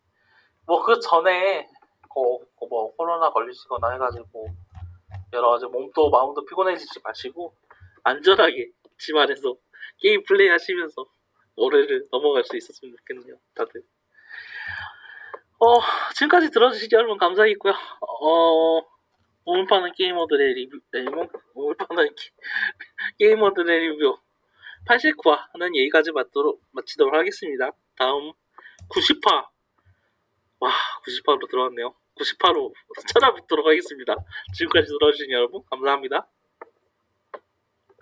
뭐 그 전에 거- 거- 뭐 코로나 걸리시거나 해가지고 여러 가지 몸도 마음도 피곤해지지 마시고 안전하게 집안에서 게임 플레이 하시면서 올해를 넘어갈 수 있었으면 좋겠네요. 다들. 어 지금까지 들어주신 여러분 감사했고요. 어 오늘 파는 게이머들의 리뷰, 리뷰? 오늘 파는 게, 게이머들의 리뷰 89화는 여기까지 마도록, 마치도록 하겠습니다. 다음 90화. 와, 90화로 들어왔네요. 90화로 찾아뵙도록 하겠습니다. 지금까지 들어주신 여러분, 감사합니다.